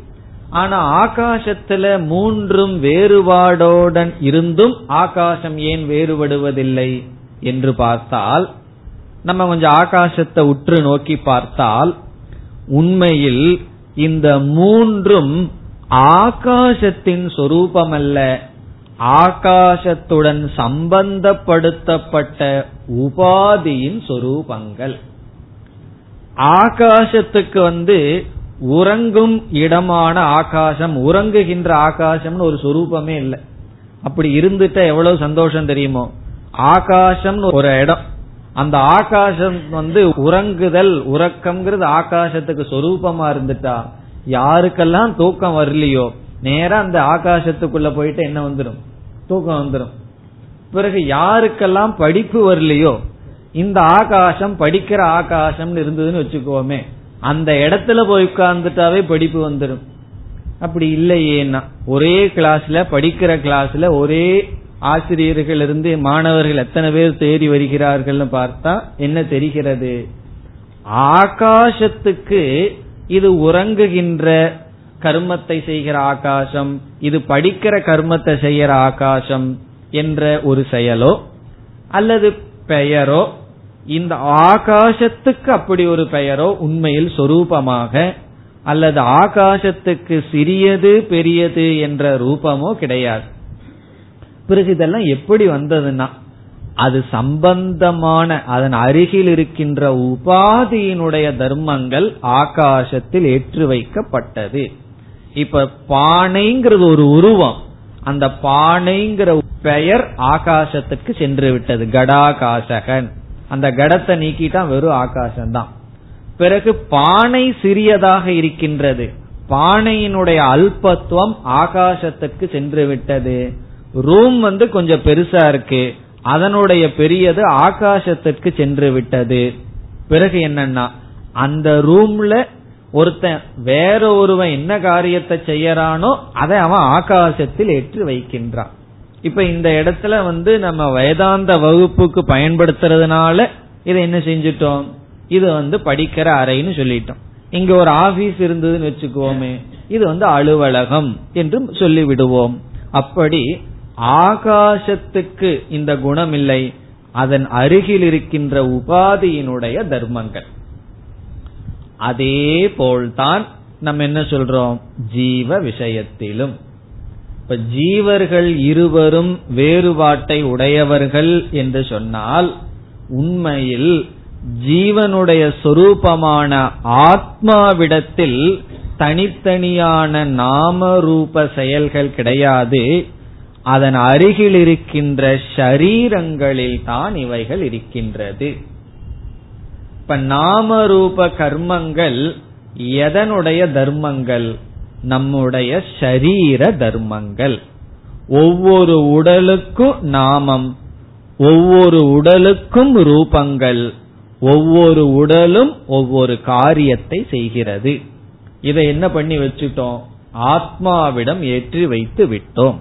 ஆனா ஆகாசத்துல மூன்றும் வேறுபாடோடன் இருந்தும் ஆகாசம் ஏன் வேறுபடுவதில்லை என்று பார்த்தால் நம்ம கொஞ்சம் ஆகாசத்தை உற்று நோக்கி பார்த்தால் உண்மையில் இந்த மூன்றும் ஆகாசத்தின் சொரூபமல்ல. ஆகாசத்துடன் சம்பந்தப்படுத்தப்பட்ட உபாதியின் சொரூபங்கள். ஆகாசத்துக்கு வந்து உறங்கும் இடமான ஆகாசம் உறங்குகின்ற ஆகாசம்னு ஒரு சொரூபமே இல்லை. அப்படி இருந்துட்டா எவ்வளவு சந்தோஷம் தெரியுமோ? ஆகாசம்னு ஒரு இடம். அந்த ஆகாசம் வந்து உறங்குதல் உறக்கம்ங்கிறது ஆகாசத்துக்கு சொரூபமா இருந்துட்டா யாருக்கெல்லாம் தூக்கம் வரலையோ நேரா அந்த ஆகாசத்துக்குள்ள போயிட்டு என்ன வந்துடும் தூக்கம் வந்துடும் பிறகு யாருக்கெல்லாம் படிப்பு வரலையோ இந்த ஆகாசம் படிக்கிற ஆகாசம் இருந்ததுன்னு வச்சுக்கோமே அந்த இடத்துல போய் உட்கார்ந்துட்டாவே படிப்பு வந்துடும் அப்படி இல்லையேன்னா ஒரே கிளாஸ்ல படிக்கிற கிளாஸ்ல ஒரே ஆசிரியர்களிருந்து மாணவர்கள் எத்தனை பேர் தேடி வருகிறார்கள்னு பார்த்தா என்ன தெரிகிறது? ஆகாசத்துக்கு இது உறங்குகின்ற கர்மத்தை செய்கிற ஆகாசம் இது படிக்கிற கர்மத்தை செய்கிற ஆகாசம் என்ற ஒரு செயலோ அல்லது பெயரோ இந்த ஆகாசத்துக்கு அப்படி ஒரு பெயரோ உண்மையில் சொரூபமாக அல்லது ஆகாசத்துக்கு சிறியது பெரியது என்ற ரூபமோ கிடையாது. பிறகு இதெல்லாம் எப்படி வந்ததுன்னா அது சம்பந்தமான அதன் அருகில் இருக்கின்ற உபாதியினுடைய தர்மங்கள் ஆகாசத்தில் ஏற்று வைக்கப்பட்டது. இப்ப பானைங்கிறது ஒரு உருவம். அந்த பானைங்கிற பெயர் ஆகாசத்துக்கு சென்று விட்டது. கடாகாசகன். அந்த கடத்தை நீக்கிட்டா வெறும் ஆகாசம்தான். பிறகு பானை சிறியதாக இருக்கின்றது. பானையினுடைய அல்பத்துவம் ஆகாசத்துக்கு சென்று விட்டது. ரூம் வந்து கொஞ்சம் பெருசா இருக்கு. அதனுடைய பெரியது ஆகாசத்திற்கு சென்று விட்டது. பிறகு என்னன்னா அந்த ரூம்ல ஒருத்தன் வேற ஒருவன் என்ன காரியத்தை செய்யறானோ அதை அவன் ஆகாசத்தில் ஏற்றி வைக்கின்றான். இப்ப இந்த இடத்துல வந்து நம்ம வேதாந்த வகுப்புக்கு பயன்படுத்துறதுனால இதை என்ன செஞ்சிட்டோம்? இது வந்து படிக்கிற அறைன்னு சொல்லிட்டோம். இங்க ஒரு ஆபீஸ் இருந்ததுன்னு வச்சுக்கோமே இது வந்து அலுவலகம் என்று சொல்லி விடுவோம் அப்படி ஆகாசத்துக்கு இந்த குணம் இல்லை அதன் அருகில் இருக்கின்ற உபாதியினுடைய தர்மங்கள். அதே போல்தான் நம்ம என்ன சொல்றோம்? ஜீவ விஷயத்திலும். இப்ப ஜீவர்கள் இருவரும் வேறுபாட்டை உடையவர்கள் என்று சொன்னால் உண்மையில் ஜீவனுடைய சொரூபமான ஆத்மாவிடத்தில் தனித்தனியான நாம ரூப செயல்கள் கிடையாது. அதன் அருகில் இருக்கின்ற ஷரீரங்களில் தான் இவைகள் இருக்கின்றது. இப்ப நாம ரூப கர்மங்கள் எதனுடைய தர்மங்கள்? நம்முடைய ஷரீர தர்மங்கள். ஒவ்வொரு உடலுக்கும் நாமம் ஒவ்வொரு உடலுக்கும் ரூபங்கள் ஒவ்வொரு உடலும் ஒவ்வொரு காரியத்தை செய்கிறது. இதை என்ன பண்ணி வச்சுட்டோம்? ஆத்மாவிடம் ஏற்றி வைத்து விட்டோம்.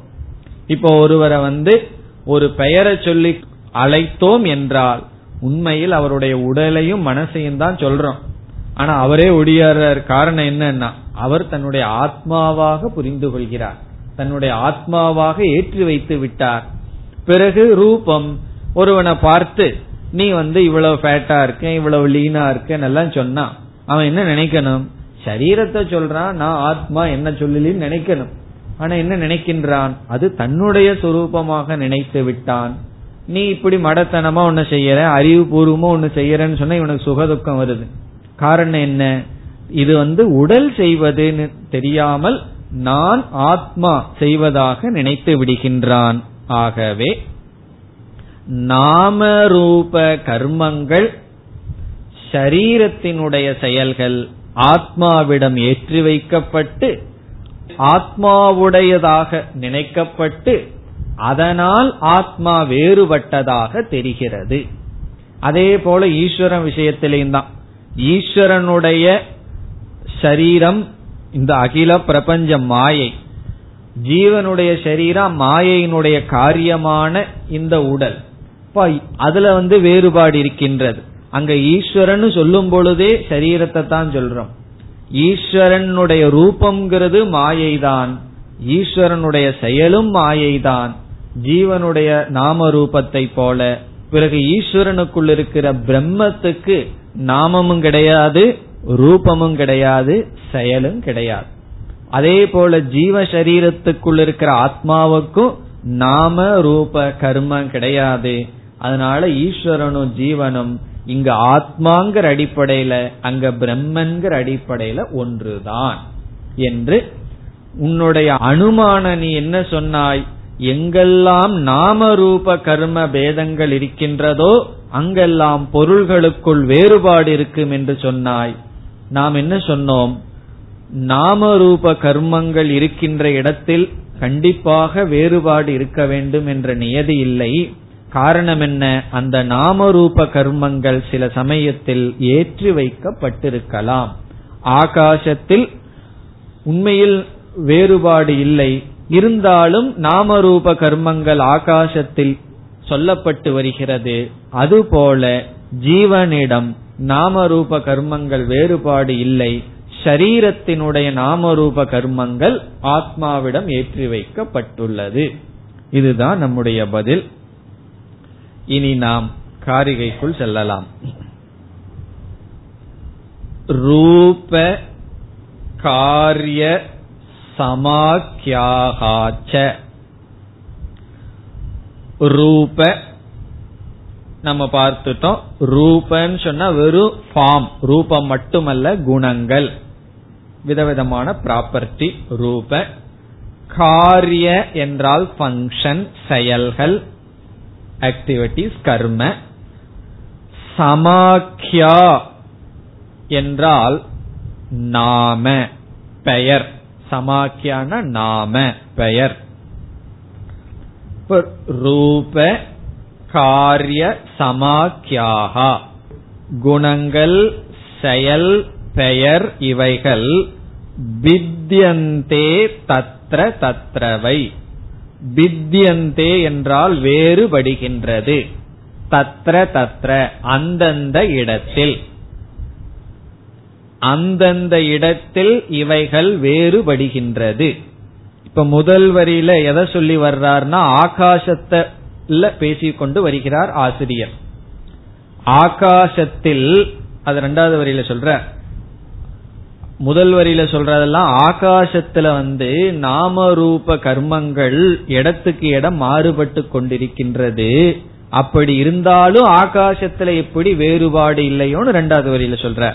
இப்போ ஒருவரை வந்து ஒரு பெயரை சொல்லி அழைத்தோம் என்றால் உண்மையில் அவருடைய உடலையும் மனசையும் தான் சொல்றோம். ஆனா அவரே ஒடியாடுறார் காரணம் என்னன்னா அவர் தன்னுடைய ஆத்மாவாக புரிந்து கொள்கிறார். தன்னுடைய ஆத்மாவாக ஏற்றி வைத்து விட்டார். பிறகு ரூபம் ஒருவனை பார்த்து நீ வந்து இவ்வளவு ஃபேட்டா இருக்க இவ்வளவு லீனா இருக்கேன்னு எல்லாம் சொன்னா அவன் என்ன நினைக்கணும்? சரீரத்தை சொல்றான் நான் ஆத்மா என்ன சொல்லலின்னு நினைக்கணும். ஆனா என்ன நினைக்கின்றான்? அது தன்னுடைய சொரூபமாக நினைத்து விட்டான். நீ இப்படி மடத்தனமா ஒன்னு செய்யற அறிவுபூர்வமா ஒன்னு செய்யறன்னு சொன்னா இவனுக்கு சுகதுக்கம் வருது. காரணம் என்ன? இது வந்து உடல் செய்வதுன்னு தெரியாமல் நான் ஆத்மா செய்வதாக நினைத்து விடுகின்றான். ஆகவே நாம ரூப கர்மங்கள் ஷரீரத்தினுடைய செயல்கள் ஆத்மாவிடம் ஏற்றி வைக்கப்பட்டு ஆத்மாவுடையதாக நினைக்கப்பட்டு அதனால் ஆத்மா வேறுபட்டதாக தெரிகிறது. அதே போல ஈஸ்வரன் விஷயத்திலேயும் தான். ஈஸ்வரனுடைய சரீரம் இந்த அகில பிரபஞ்ச மாயை ஜீவனுடைய சரீரம் மாயையினுடைய காரியமான இந்த உடல். அதுல வந்து வேறுபாடு இருக்கின்றது. அங்க ஈஸ்வரன் சொல்லும் பொழுதே சரீரத்தை தான் சொல்றோம். ஈஸ்வரனுடைய ரூபம்ங்கிறது மாயைதான். ஈஸ்வரனுடைய செயலும் மாயைதான். ஜீவனுடைய நாம ரூபத்தை போல. பிறகு ஈஸ்வரனுக்குள் இருக்கிற பிரம்மத்துக்கு நாமமும் கிடையாது ரூபமும் கிடையாது செயலும் கிடையாது. அதே போல ஜீவ சரீரத்துக்குள் இருக்கிற ஆத்மாவுக்கும் நாம ரூப கர்மம் கிடையாது. அதனால ஈஸ்வரனும் ஜீவனும் இங்க ஆத்மாங்கிற அடிப்படையில அங்க பிரம்மன்கிற அடிப்படையில ஒன்றுதான். என்று உன்னுடைய அனுமான நீ என்ன சொன்னாய்? எங்கெல்லாம் நாம ரூப கர்ம பேதங்கள் இருக்கின்றதோ அங்கெல்லாம் பொருள்களுக்குள் வேறுபாடு இருக்கும் என்று சொன்னாய். நாம் என்ன சொன்னோம்? நாம ரூப கர்மங்கள் இருக்கின்ற இடத்தில் கண்டிப்பாக வேறுபாடு இருக்க வேண்டும் என்ற நியதி இல்லை. காரணம் என்ன அந்த நாமரூப கர்மங்கள் சில சமயத்தில் ஏற்றி வைக்கப்பட்டிருக்கலாம். ஆகாசத்தில் உண்மையில் வேறுபாடு இல்லை. இருந்தாலும் நாமரூப கர்மங்கள் ஆகாசத்தில் சொல்லப்பட்டு வருகிறது. அதுபோல ஜீவனிடம் நாமரூப கர்மங்கள் வேறுபாடு இல்லை. ஷரீரத்தினுடைய நாமரூப கர்மங்கள் ஆத்மாவிடம் ஏற்றி வைக்கப்பட்டுள்ளது. இதுதான் நம்முடைய பதில். இனி நாம் காரிகைக்குள் செல்லலாம். ரூப காரிய சமாக்கியாகாச்ச. ரூப நம்ம பார்த்துட்டோம். ரூபன்னு சொன்னா வெறும் ஃபார்ம் ரூபம் மட்டுமல்ல குணங்கள். விதவிதமான ப்ராப்பர்ட்டி ரூப. காரிய என்றால் ஃபங்க்ஷன் செயல்கள். ஆக்டிவிட்டிஸ் கர்ம சமாக்கியா என்றால் நாம பெயர். சமாக்கியான நாம பெயர். ரூப காரிய சமாக்கியாகா குணங்கள் செயல் பெயர் இவைகள் பித்யந்தே தத்ர தத்ரவை. பித்யந்தே என்றால் வேறுபடுகின்றது. தத்ர தத்ர அந்தந்த இடத்தில். அந்தந்த இடத்தில் இவைகள் வேறுபடுகின்றது. இப்ப முதல் வரியில எதை சொல்லி வர்றார்னா ஆகாசத்துல பேசிக்கொண்டு வருகிறார் ஆசிரியர். ஆகாசத்தில் அது ரெண்டாவது வரியில சொல்ற முதல் வரியில சொல்றதெல்லாம் ஆகாசத்துல வந்து நாம ரூப கர்மங்கள் இடத்துக்கு இடம் மாறுபட்டு கொண்டிருக்கின்றது. அப்படி இருந்தாலும் ஆகாசத்துல எப்படி வேறுபாடு இல்லையோன்னு ரெண்டாவது வரியில சொல்ற.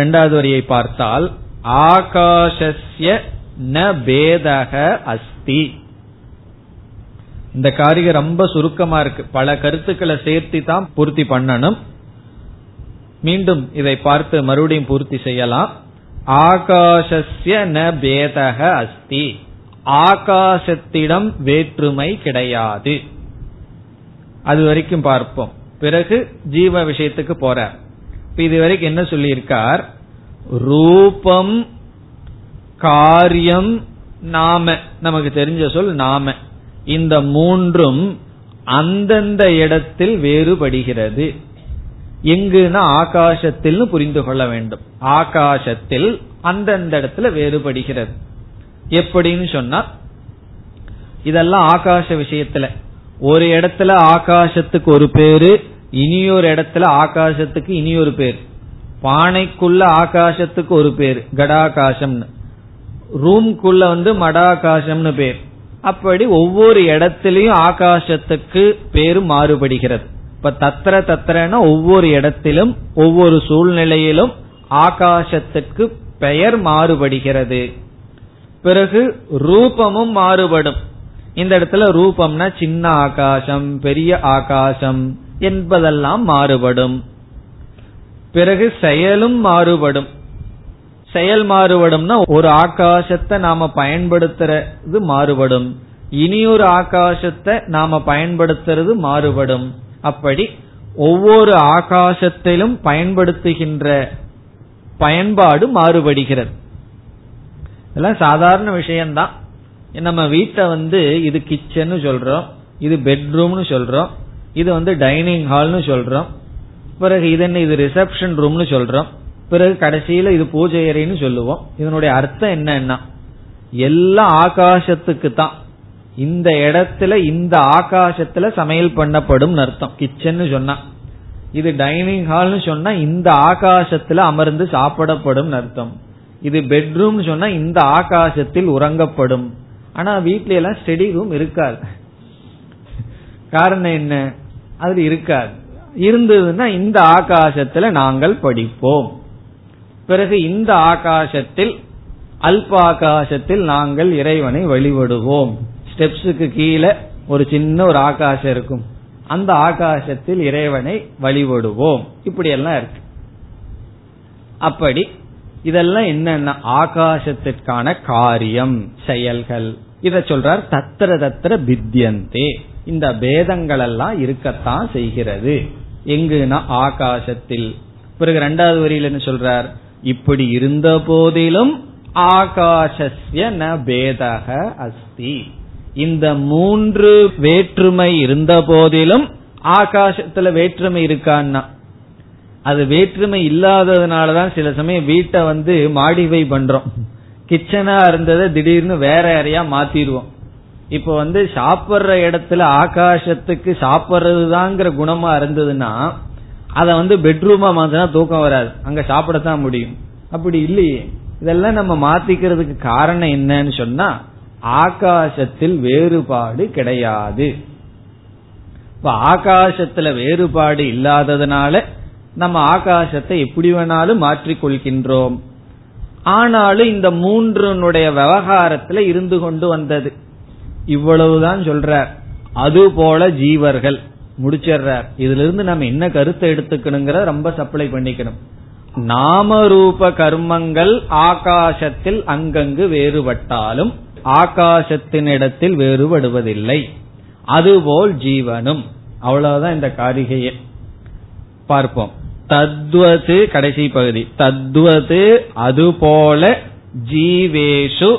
ரெண்டாவது வரியை பார்த்தால் ஆகாஷஸ்ய ந பேதக அஸ்தி. இந்த காரியம் ரொம்ப சுருக்கமா இருக்கு. பல கருத்துக்களை சேர்த்து தான் பூர்த்தி பண்ணணும். மீண்டும் இதை பார்த்து மறுபடியும் பூர்த்தி செய்யலாம். ஆகாஷஸ்ய ந பேதக அஸ்தி. ஆகாசத்திடம் வேற்றுமை கிடையாது. அது வரைக்கும் பார்ப்போம். பிறகு ஜீவ விஷயத்துக்கு போற. இது வரைக்கும் என்ன சொல்லியிருக்கார்? ரூபம் காரியம் நாம. நமக்கு தெரிஞ்ச சொல் நாம. இந்த மூன்றும் அந்தந்த இடத்தில் வேறுபடுகிறது. எங்குனா ஆகாசத்தில் புரிந்து கொள்ள வேண்டும். ஆகாசத்தில் அந்தந்த இடத்துல வேறுபடுகிறது. எப்படின்னு சொன்னா இதெல்லாம் ஆகாச விஷயத்துல. ஒரு இடத்துல ஆகாசத்துக்கு ஒரு பேரு இனியொரு இடத்துல ஆகாசத்துக்கு இனியொரு பேர். பானைக்குள்ள ஆகாசத்துக்கு ஒரு பேர் கடாகாசம்னு. ரூம்குள்ள வந்து மடாகாசம்னு பேர். அப்படி ஒவ்வொரு இடத்திலையும் ஆகாசத்துக்கு பேரு மாறுபடுகிறது. இப்ப தத்திர தத்திரன ஒவ்வொரு இடத்திலும் ஒவ்வொரு சூழ்நிலையிலும் ஆகாசத்துக்கு பெயர் மாறுபடுகிறது. பிறகு ரூபமும் மாறுபடும். இந்த இடத்துல ரூபம்னா சின்ன ஆகாசம் பெரிய ஆகாசம் என்பதெல்லாம் மாறுபடும். பிறகு செயலும் மாறுபடும். செயல் மாறுபடும்னா ஒரு ஆகாசத்தை நாம பயன்படுத்துறது மாறுபடும். இனியொரு ஆகாசத்தை நாம பயன்படுத்துறது மாறுபடும். அப்படி ஒவ்வொரு ஆகாசத்திலும் பயன்படுத்துகின்ற பயன்பாடு மாறுபடுகிறது. இதெல்லாம் சாதாரண விஷயம்தான். நம்ம வீட்டை வந்து இது கிச்சன் சொல்றோம் இது பெட்ரூம்னு சொல்றோம் இது வந்து டைனிங் ஹால்னு சொல்றோம் பிறகு இது என்ன இது ரிசப்ஷன் ரூம்னு சொல்றோம் பிறகு கடைசியில இது பூஜை அறைன்னு சொல்லுவோம். இதனுடைய அர்த்தம் என்னன்னா எல்லா ஆகாசத்துக்கு தான் இந்த இடத்துல இந்த ஆகாசத்துல சமையல் பண்ணப்படும் அர்த்தம். கிச்சன் சொன்னா. இது டைனிங் ஹால்னு சொன்னா இந்த ஆகாசத்துல அமர்ந்து சாப்பிடப்படும் அர்த்தம். இது பெட்ரூம் சொன்னா இந்த ஆகாசத்தில் உறங்கப்படும். ஆனா வீட்ல எல்லாம் ஸ்டடி ரூம் இருக்காது. காரணம் என்ன? அது இருக்காது. இருந்ததுன்னா இந்த ஆகாசத்துல நாங்கள் படிப்போம். பிறகு இந்த ஆகாசத்தில் அல்பாகாசத்தில் நாங்கள் இறைவனை வழிபடுவோம். ஸ்டெப்ஸுக்கு கீழே ஒரு சின்ன ஒரு ஆகாசம் இருக்கும். அந்த ஆகாசத்தில் இறைவனை வழிபடுவோம். இப்படி எல்லாம் இருக்கு. அப்படி இதெல்லாம் என்னென்ன ஆகாசத்திற்கான காரியம் செயல்கள். இத சொல்றார் தத்திர தத்திர பித்தியந்தே. இந்த பேதங்கள் எல்லாம் இருக்கத்தான் செய்கிறது. எங்குனா ஆகாசத்தில். பிறகு ரெண்டாவது வரியில் என்ன சொல்றார்? இப்படி இருந்த போதிலும் ஆகாஷஸ்ய ந பேதக அஸ்தி. இந்த மூன்று வேற்றுமை இருந்த போதிலும் ஆகாசத்துல வேற்றுமை இருக்கான்னா. அது வேற்றுமை இல்லாததுனாலதான் சில சமயம் வீட்டை வந்து மாடிஃபை பண்றோம். கிச்சனா இருந்ததை திடீர்னு வேற யாரையா மாத்திடுவோம். இப்ப வந்து சாப்பிடுற இடத்துல ஆகாசத்துக்கு சாப்பிடுறதுதாங்கிற குணமா இருந்ததுன்னா அத வந்து பெட்ரூமா மாத்தினா தூக்கம் வராது. அங்க சாப்பிடத்தான் முடியும். அப்படி இல்லையே. இதெல்லாம் நம்ம மாத்திக்கிறதுக்கு காரணம் என்னன்னு சொன்னா ஆகாசத்தில் வேறுபாடு கிடையாது. இப்ப ஆகாசத்துல வேறுபாடு இல்லாததுனால நம்ம ஆகாசத்தை எப்படி வேணாலும் மாற்றிக்கொள்கின்றோம் ஆனாலும் இந்த மூன்றுனுடைய விவகாரத்துல இருந்து கொண்டு வந்தது. இவ்வளவுதான் சொல்றார். அதுபோல ஜீவர்கள். முடிச்சிடுறார். இதுல இருந்து நம்ம என்ன கருத்தை எடுத்துக்கணுங்கிற ரொம்ப சப்ளை பண்ணிக்கணும். நாம ரூப கர்மங்கள் ஆகாசத்தில் அங்கங்கு வேறுபட்டாலும் ஆகாசத்தினிடத்தில் வேறுபடுவதில்லை. அதுபோல் ஜீவனும். அவ்வளவுதான் இந்த காரிகையை. பார்ப்போம். தத்வது கடைசி பகுதி. தத்வது அதுபோல ஜீவேஷு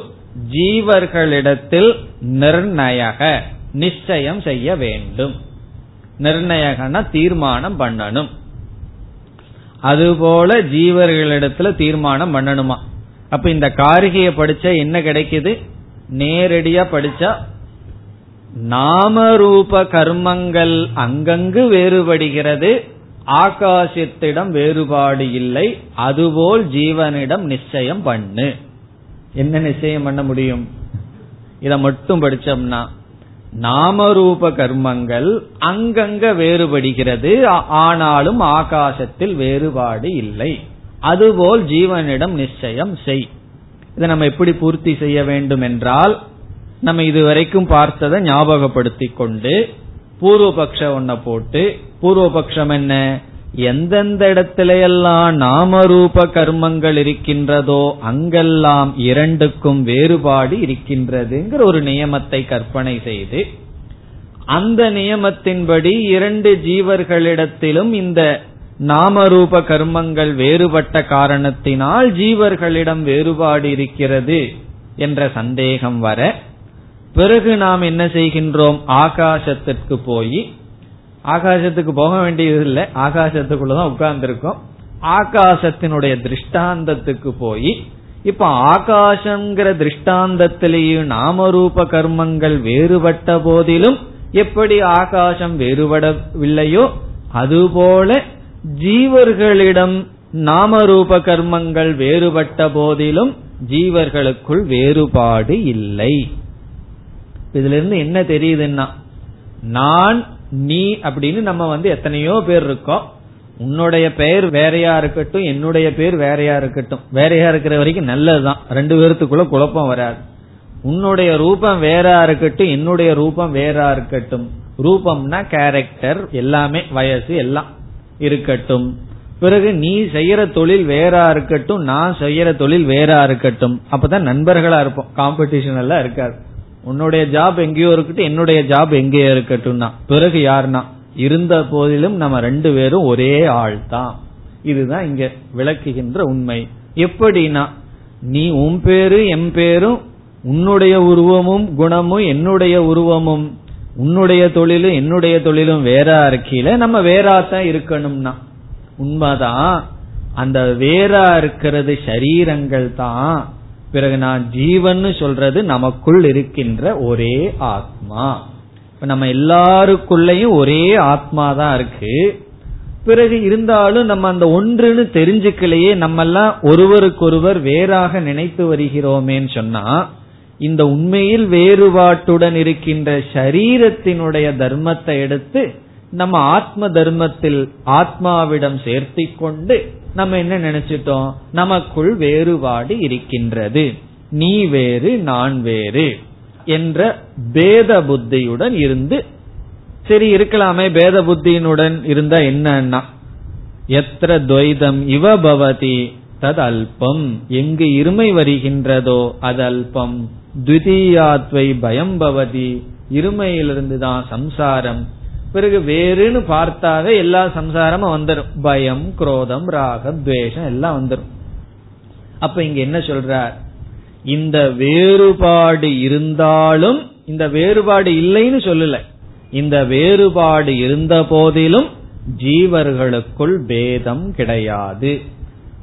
ஜீவர்களிடத்தில் நிர்ணயக நிச்சயம் செய்ய வேண்டும். நிர்ணயகன தீர்மானம் பண்ணணும். அதுபோல ஜீவர்களிடத்துல தீர்மானம் பண்ணணுமா. அப்ப இந்த காரிகையை படிச்ச என்ன கிடைக்குது? நேரடியா படிச்சா நாமரூப கர்மங்கள் அங்கங்கு வேறுபடுகிறது. ஆகாசத்திடம் வேறுபாடு இல்லை. அதுபோல் ஜீவனிடம் நிச்சயம் பண்ணு. என்ன நிச்சயம் பண்ண முடியும்? இத மட்டும் படிச்சோம்னா நாமரூப கர்மங்கள் அங்கங்க வேறுபடுகிறது. ஆனாலும் ஆகாசத்தில் வேறுபாடு இல்லை. அதுபோல் ஜீவனிடம் நிச்சயம் செய். இதை நம்ம எப்படி பூர்த்தி செய்ய வேண்டும் என்றால் நம்ம இதுவரைக்கும் பார்த்ததை ஞாபகப்படுத்தி கொண்டு பூர்வபக்ஷ ஒன்ன போட்டு பூர்வபக்ஷம் என்ன? எந்தெந்த இடத்திலையெல்லாம் நாமரூப கர்மங்கள் இருக்கின்றதோ அங்கெல்லாம் இரண்டுக்கும் வேறுபாடு இருக்கின்றதுங்கிற ஒரு நியமத்தை கற்பனை செய்து அந்த நியமத்தின்படி இரண்டு ஜீவர்களிடத்திலும் இந்த நாமரூப கர்மங்கள் வேறுபட்ட காரணத்தினால் ஜீவர்களிடம் வேறுபாடு இருக்கிறது என்ற சந்தேகம் வர பிறகு நாம் என்ன செய்கின்றோம்? ஆகாசத்திற்கு போய் ஆகாசத்துக்கு போக வேண்டியது இல்லை ஆகாசத்துக்குள்ளதான் உட்கார்ந்துருக்கோம். ஆகாசத்தினுடைய திருஷ்டாந்தத்துக்கு போய் இப்ப ஆகாசங்கிற திருஷ்டாந்தத்திலேயே நாமரூப கர்மங்கள் வேறுபட்ட போதிலும் எப்படி ஆகாசம் வேறுபடவில்லையோ அதுபோல ஜீவர்களிடம் நாமரூப கர்மங்கள் வேறுபட்ட போதிலும் ஜீவர்களுக்குள் வேறுபாடு இல்லை. இதுல இருந்து என்ன தெரியுதுன்னா நான் நீ அப்படின்னு நம்ம வந்து எத்தனையோ பேர் இருக்கோம். உன்னுடைய பெயர் வேறையா இருக்கட்டும் என்னுடைய பேர் வேறையா இருக்கட்டும். வேறையா இருக்கிற வரைக்கும் நல்லதுதான். ரெண்டு பேர்த்துக்குள்ள குழப்பம் வராது. உன்னுடைய ரூபம் வேறா இருக்கட்டும் என்னுடைய ரூபம் வேறா இருக்கட்டும். ரூபம்னா கேரக்டர் எல்லாமே வயசு எல்லாம். இருக்கட்டும். பிறகு நீ செய்யற தொழில் வேறா இருக்கட்டும் நான் செய்யற தொழில் வேறா இருக்கட்டும். அப்பதான் நண்பர்களா இருப்போம். காம்படிஷன் எல்லாம் இருக்காது. உன்னுடைய ஜாப் எங்கேயோ இருக்கட்டும் என்னுடைய ஜாப் எங்கேயோ இருக்கட்டும்னா பிறகு யாருன்னா? இருந்த போதிலும் நம்ம ரெண்டு பேரும் ஒரே ஆள் தான். இதுதான் இங்க விளக்குகின்ற உண்மை. எப்படின்னா நீ உன் பேரு என் பேரும் உன்னுடைய உருவமும் குணமும் என்னுடைய உருவமும். உன்னுடைய தொழிலும் என்னுடைய தொழிலும் வேறா இருக்கையில நம்ம வேறாத்தான் இருக்கணும்னா. உண்மைதான். அந்த வேறா இருக்கிறது சரீரங்கள் தான். பிறகு நான் ஜீவன் சொல்றது நமக்குள் இருக்கின்ற ஒரே ஆத்மா. இப்ப நம்ம எல்லாருக்குள்ளயும் ஒரே ஆத்மா தான் இருக்கு. பிறகு இருந்தாலும் நம்ம அந்த ஒன்றுன்னு தெரிஞ்சுக்கலையே நம்ம எல்லாம் ஒருவருக்கொருவர் வேறாக நினைத்து வருகிறோமேன்னு சொன்னா இந்த உண்மையில் வேறுபாட்டுடன் இருக்கின்ற சரீரத்தினுடைய தர்மத்தை எடுத்து நம்ம ஆத்ம தர்மத்தில் ஆத்மாவிடம் சேர்த்தி கொண்டு நம்ம என்ன நினைச்சிட்டோம்? நமக்குள் வேறுபாடு இருக்கின்றது. நீ வேறு நான் வேறு என்ற பேத புத்தியுடன் இருந்து சரி இருக்கலாமே பேத புத்தியினுடன் இருந்தா என்னன்னா எத்திர துவைதம் இவ பவதி தது அல்பம் எங்கு இருமை வருகின்றதோ அது அல்பம் துவிதீயாத்வை பயம் பவதி. இருமையிலிருந்து தான் சம்சாரம். பிறகு வேறுன்னு பார்த்தாவே எல்லா சம்சாரமும் வந்துடும் பயம் குரோதம் ராகம் துவேஷம் எல்லாம் வந்துடும் அப்ப இங்க என்ன சொல்றார்? இந்த வேறுபாடு இருந்தாலும் இந்த வேறுபாடு இல்லைன்னு சொல்லல. இந்த வேறுபாடு இருந்த போதிலும் ஜீவர்களுக்குள் பேதம் கிடையாது.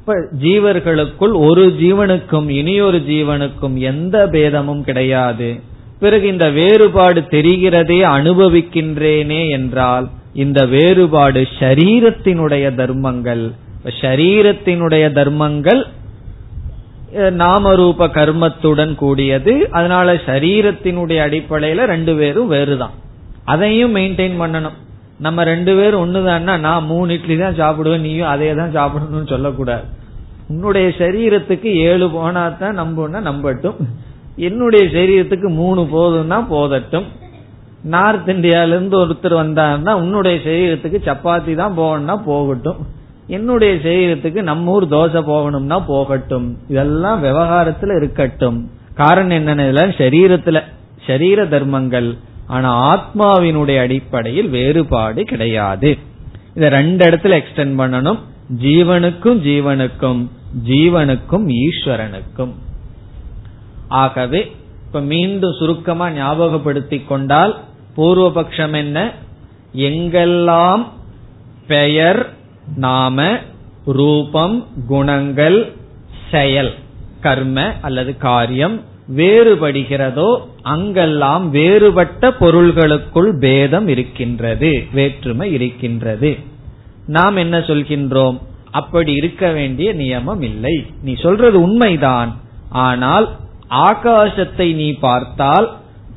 இப்ப ஜீவர்களுக்குள் ஒரு ஜீவனுக்கும் இனியொரு ஜீவனுக்கும் எந்த பேதமும் கிடையாது. பிறகு இந்த வேறுபாடு தெரிகிறதே அனுபவிக்கின்றேனே என்றால் இந்த வேறுபாடு ஷரீரத்தினுடைய தர்மங்கள். ஷரீரத்தினுடைய தர்மங்கள் நாமரூப கர்மத்துடன் கூடியது. அதனால சரீரத்தினுடைய அடிப்படையில ரெண்டு பேரும் வேறுதான். அதையும் மெயின்டைன் பண்ணணும். நம்ம ரெண்டு பேரும் ஒண்ணுதான்னா நான் மூணு இட்லி தான் சாப்பிடுவேன் நீயும் அதே தான் சாப்பிடணும்னு சொல்லக்கூடாது. உன்னுடைய சரீரத்துக்கு ஏழு போனா தான் நம்புன்னா நம்பட்டும். என்னுடைய சரீரத்துக்கு மூணு போதும்னா போதட்டும். நார்த் இந்தியால இருந்து ஒருத்தர் வந்தாருன்னா உன்னுடைய சரீரத்துக்கு சப்பாத்தி தான் போகணும்னா போகட்டும். என்னுடைய சரீரத்துக்கு நம்ம ஊர் தோசை போகணும்னா போகட்டும். இதெல்லாம் விவகாரத்துல இருக்கட்டும். காரணம் என்னன்னு சரீரத்துல சரீர தர்மங்கள். ஆனா ஆத்மாவினுடைய அடிப்படையில் வேறுபாடு கிடையாது. இத ரெண்டு இடத்துல எக்ஸ்டெண்ட் பண்ணணும். ஜீவனுக்கும் ஜீவனுக்கும் ஜீவனுக்கும் ஈஸ்வரனுக்கும். ஆகவே இப்ப மீண்டும் சுருக்கமா ஞாபகப்படுத்திக் கொண்டால் பூர்வபக்ஷம் என்ன? எங்கெல்லாம் பெயர் நாம ரூபம் குணங்கள் செயல் கர்ம அல்லது காரியம் வேறுபடுகிறதோ அங்கெல்லாம் வேறுபட்ட பொருள்களுக்குள் பேதம் இருக்கின்றது வேற்றுமை இருக்கின்றது. நாம் என்ன சொல்கின்றோம்? அப்படி இருக்க வேண்டிய நியமம் இல்லை. நீ சொல்றது உண்மைதான். ஆனால் ஆகாசத்தை நீ பார்த்தால்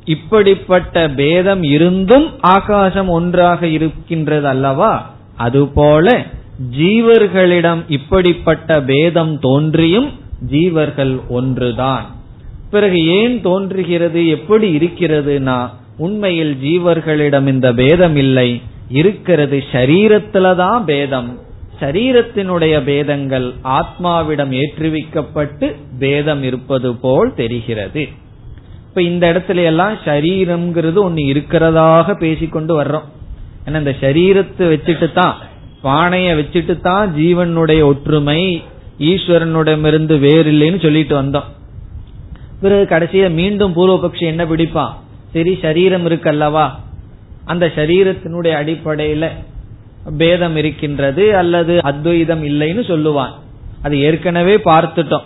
இப்படிப்பட்ட பேதம் இருந்தும் ஆகாசம் ஒன்றாக இருக்கின்றது அல்லவா அதுபோல ஜீவர்களிடம் இப்படிப்பட்ட பேதம் தோன்றியும் ஜீவர்கள் ஒன்றுதான். பிறகு ஏன் தோன்றுகிறது எப்படி இருக்கிறதுனா உண்மையில் ஜீவர்களிடம் இந்த பேதம் இல்லை. இருக்கிறது சரீரத்துலதான் பேதம். சரீரத்தினுடைய பேதங்கள் ஆத்மாவிடம் ஏற்றுவிக்கப்பட்டு பேதம் இருப்பது போல் தெரிகிறது. இப்ப இந்த இடத்துல எல்லாம் சரீரம்ங்கிறது ஒன்னு இருக்கிறதாக பேசிக்கொண்டு வர்றோம். ஏன்னா இந்த சரீரத்தை வச்சுட்டு தான் பானைய வச்சுட்டு தான் ஜீவனுடைய ஒற்றுமை ஈஸ்வரனுடமிருந்து வேறு இல்லைன்னு சொல்லிட்டு வந்தோம். பிறகு கடைசியில மீண்டும் பூர்வபக்ஷி என்ன பிடிப்பான் சரி சரீரம் இருக்கல்லவா? அந்த சரீரத்தினுடைய அடிப்படையில பேதம் இருக்கின்றது அல்லது அத்வைதம் இல்லைன்னு சொல்லுவான். அது ஏற்கனவே பார்த்துட்டோம்.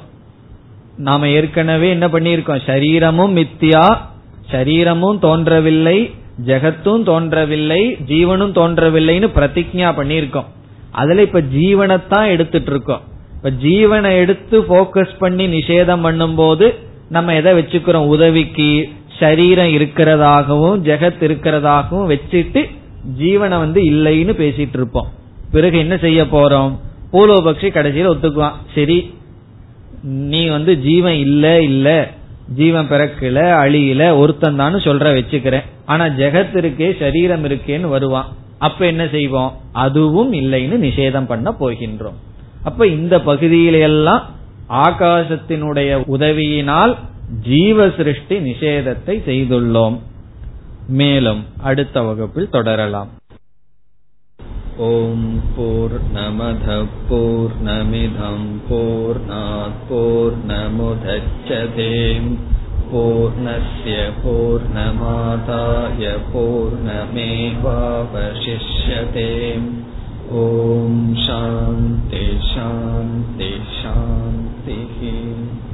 நாம ஏற்கனவே என்ன பண்ணியிருக்கோம்? சரீரமும் மித்தியா சரீரமும் தோன்றவில்லை ஜெகத்தும் தோன்றவில்லை ஜீவனும் தோன்றவில்லைன்னு பிரதிஜா பண்ணியிருக்கோம். அதுல இப்ப ஜீவனைத்தான் எடுத்துட்டு இருக்கோம். இப்ப ஜீவனை எடுத்து போக்கஸ் பண்ணி நிஷேதம் பண்ணும்போது நம்ம எதை வச்சுக்கிறோம்? உதவிக்கு சரீரம் இருக்கிறதாகவும் ஜெகத் இருக்கிறதாகவும் வச்சுட்டு ஜீவனை வந்து இல்லைன்னு பேசிட்டு இருப்போம். பிறகு என்ன செய்ய போறோம்? பூலோபக்ஷி கடைசியில் ஒத்துக்குவான். சரி நீ வந்து ஜீவன் இல்ல இல்ல. ஜீவன் பிறக்கல அழியில ஒருத்தன் தான் சொல்ற வச்சுக்கிறேன். ஆனா ஜெகத் இருக்கே சரீரம் இருக்கேன்னு வருவான். அப்ப என்ன செய்வோம்? அதுவும் இல்லைன்னு நிஷேதம் பண்ண போகின்றோம். அப்ப இந்த பகுதியிலெல்லாம் ஆகாசத்தினுடைய உதவியினால் ஜீவ சிருஷ்டி நிஷேதத்தை செய்துள்ளோம். மேலும் அடுத்த வகுப்பில் தொடரலாம். ஓம் போர் நமத போர் நமிதம் போர் போர் நமுதச்சதேம் பூர்ணய பூர்ணமாதாய seeking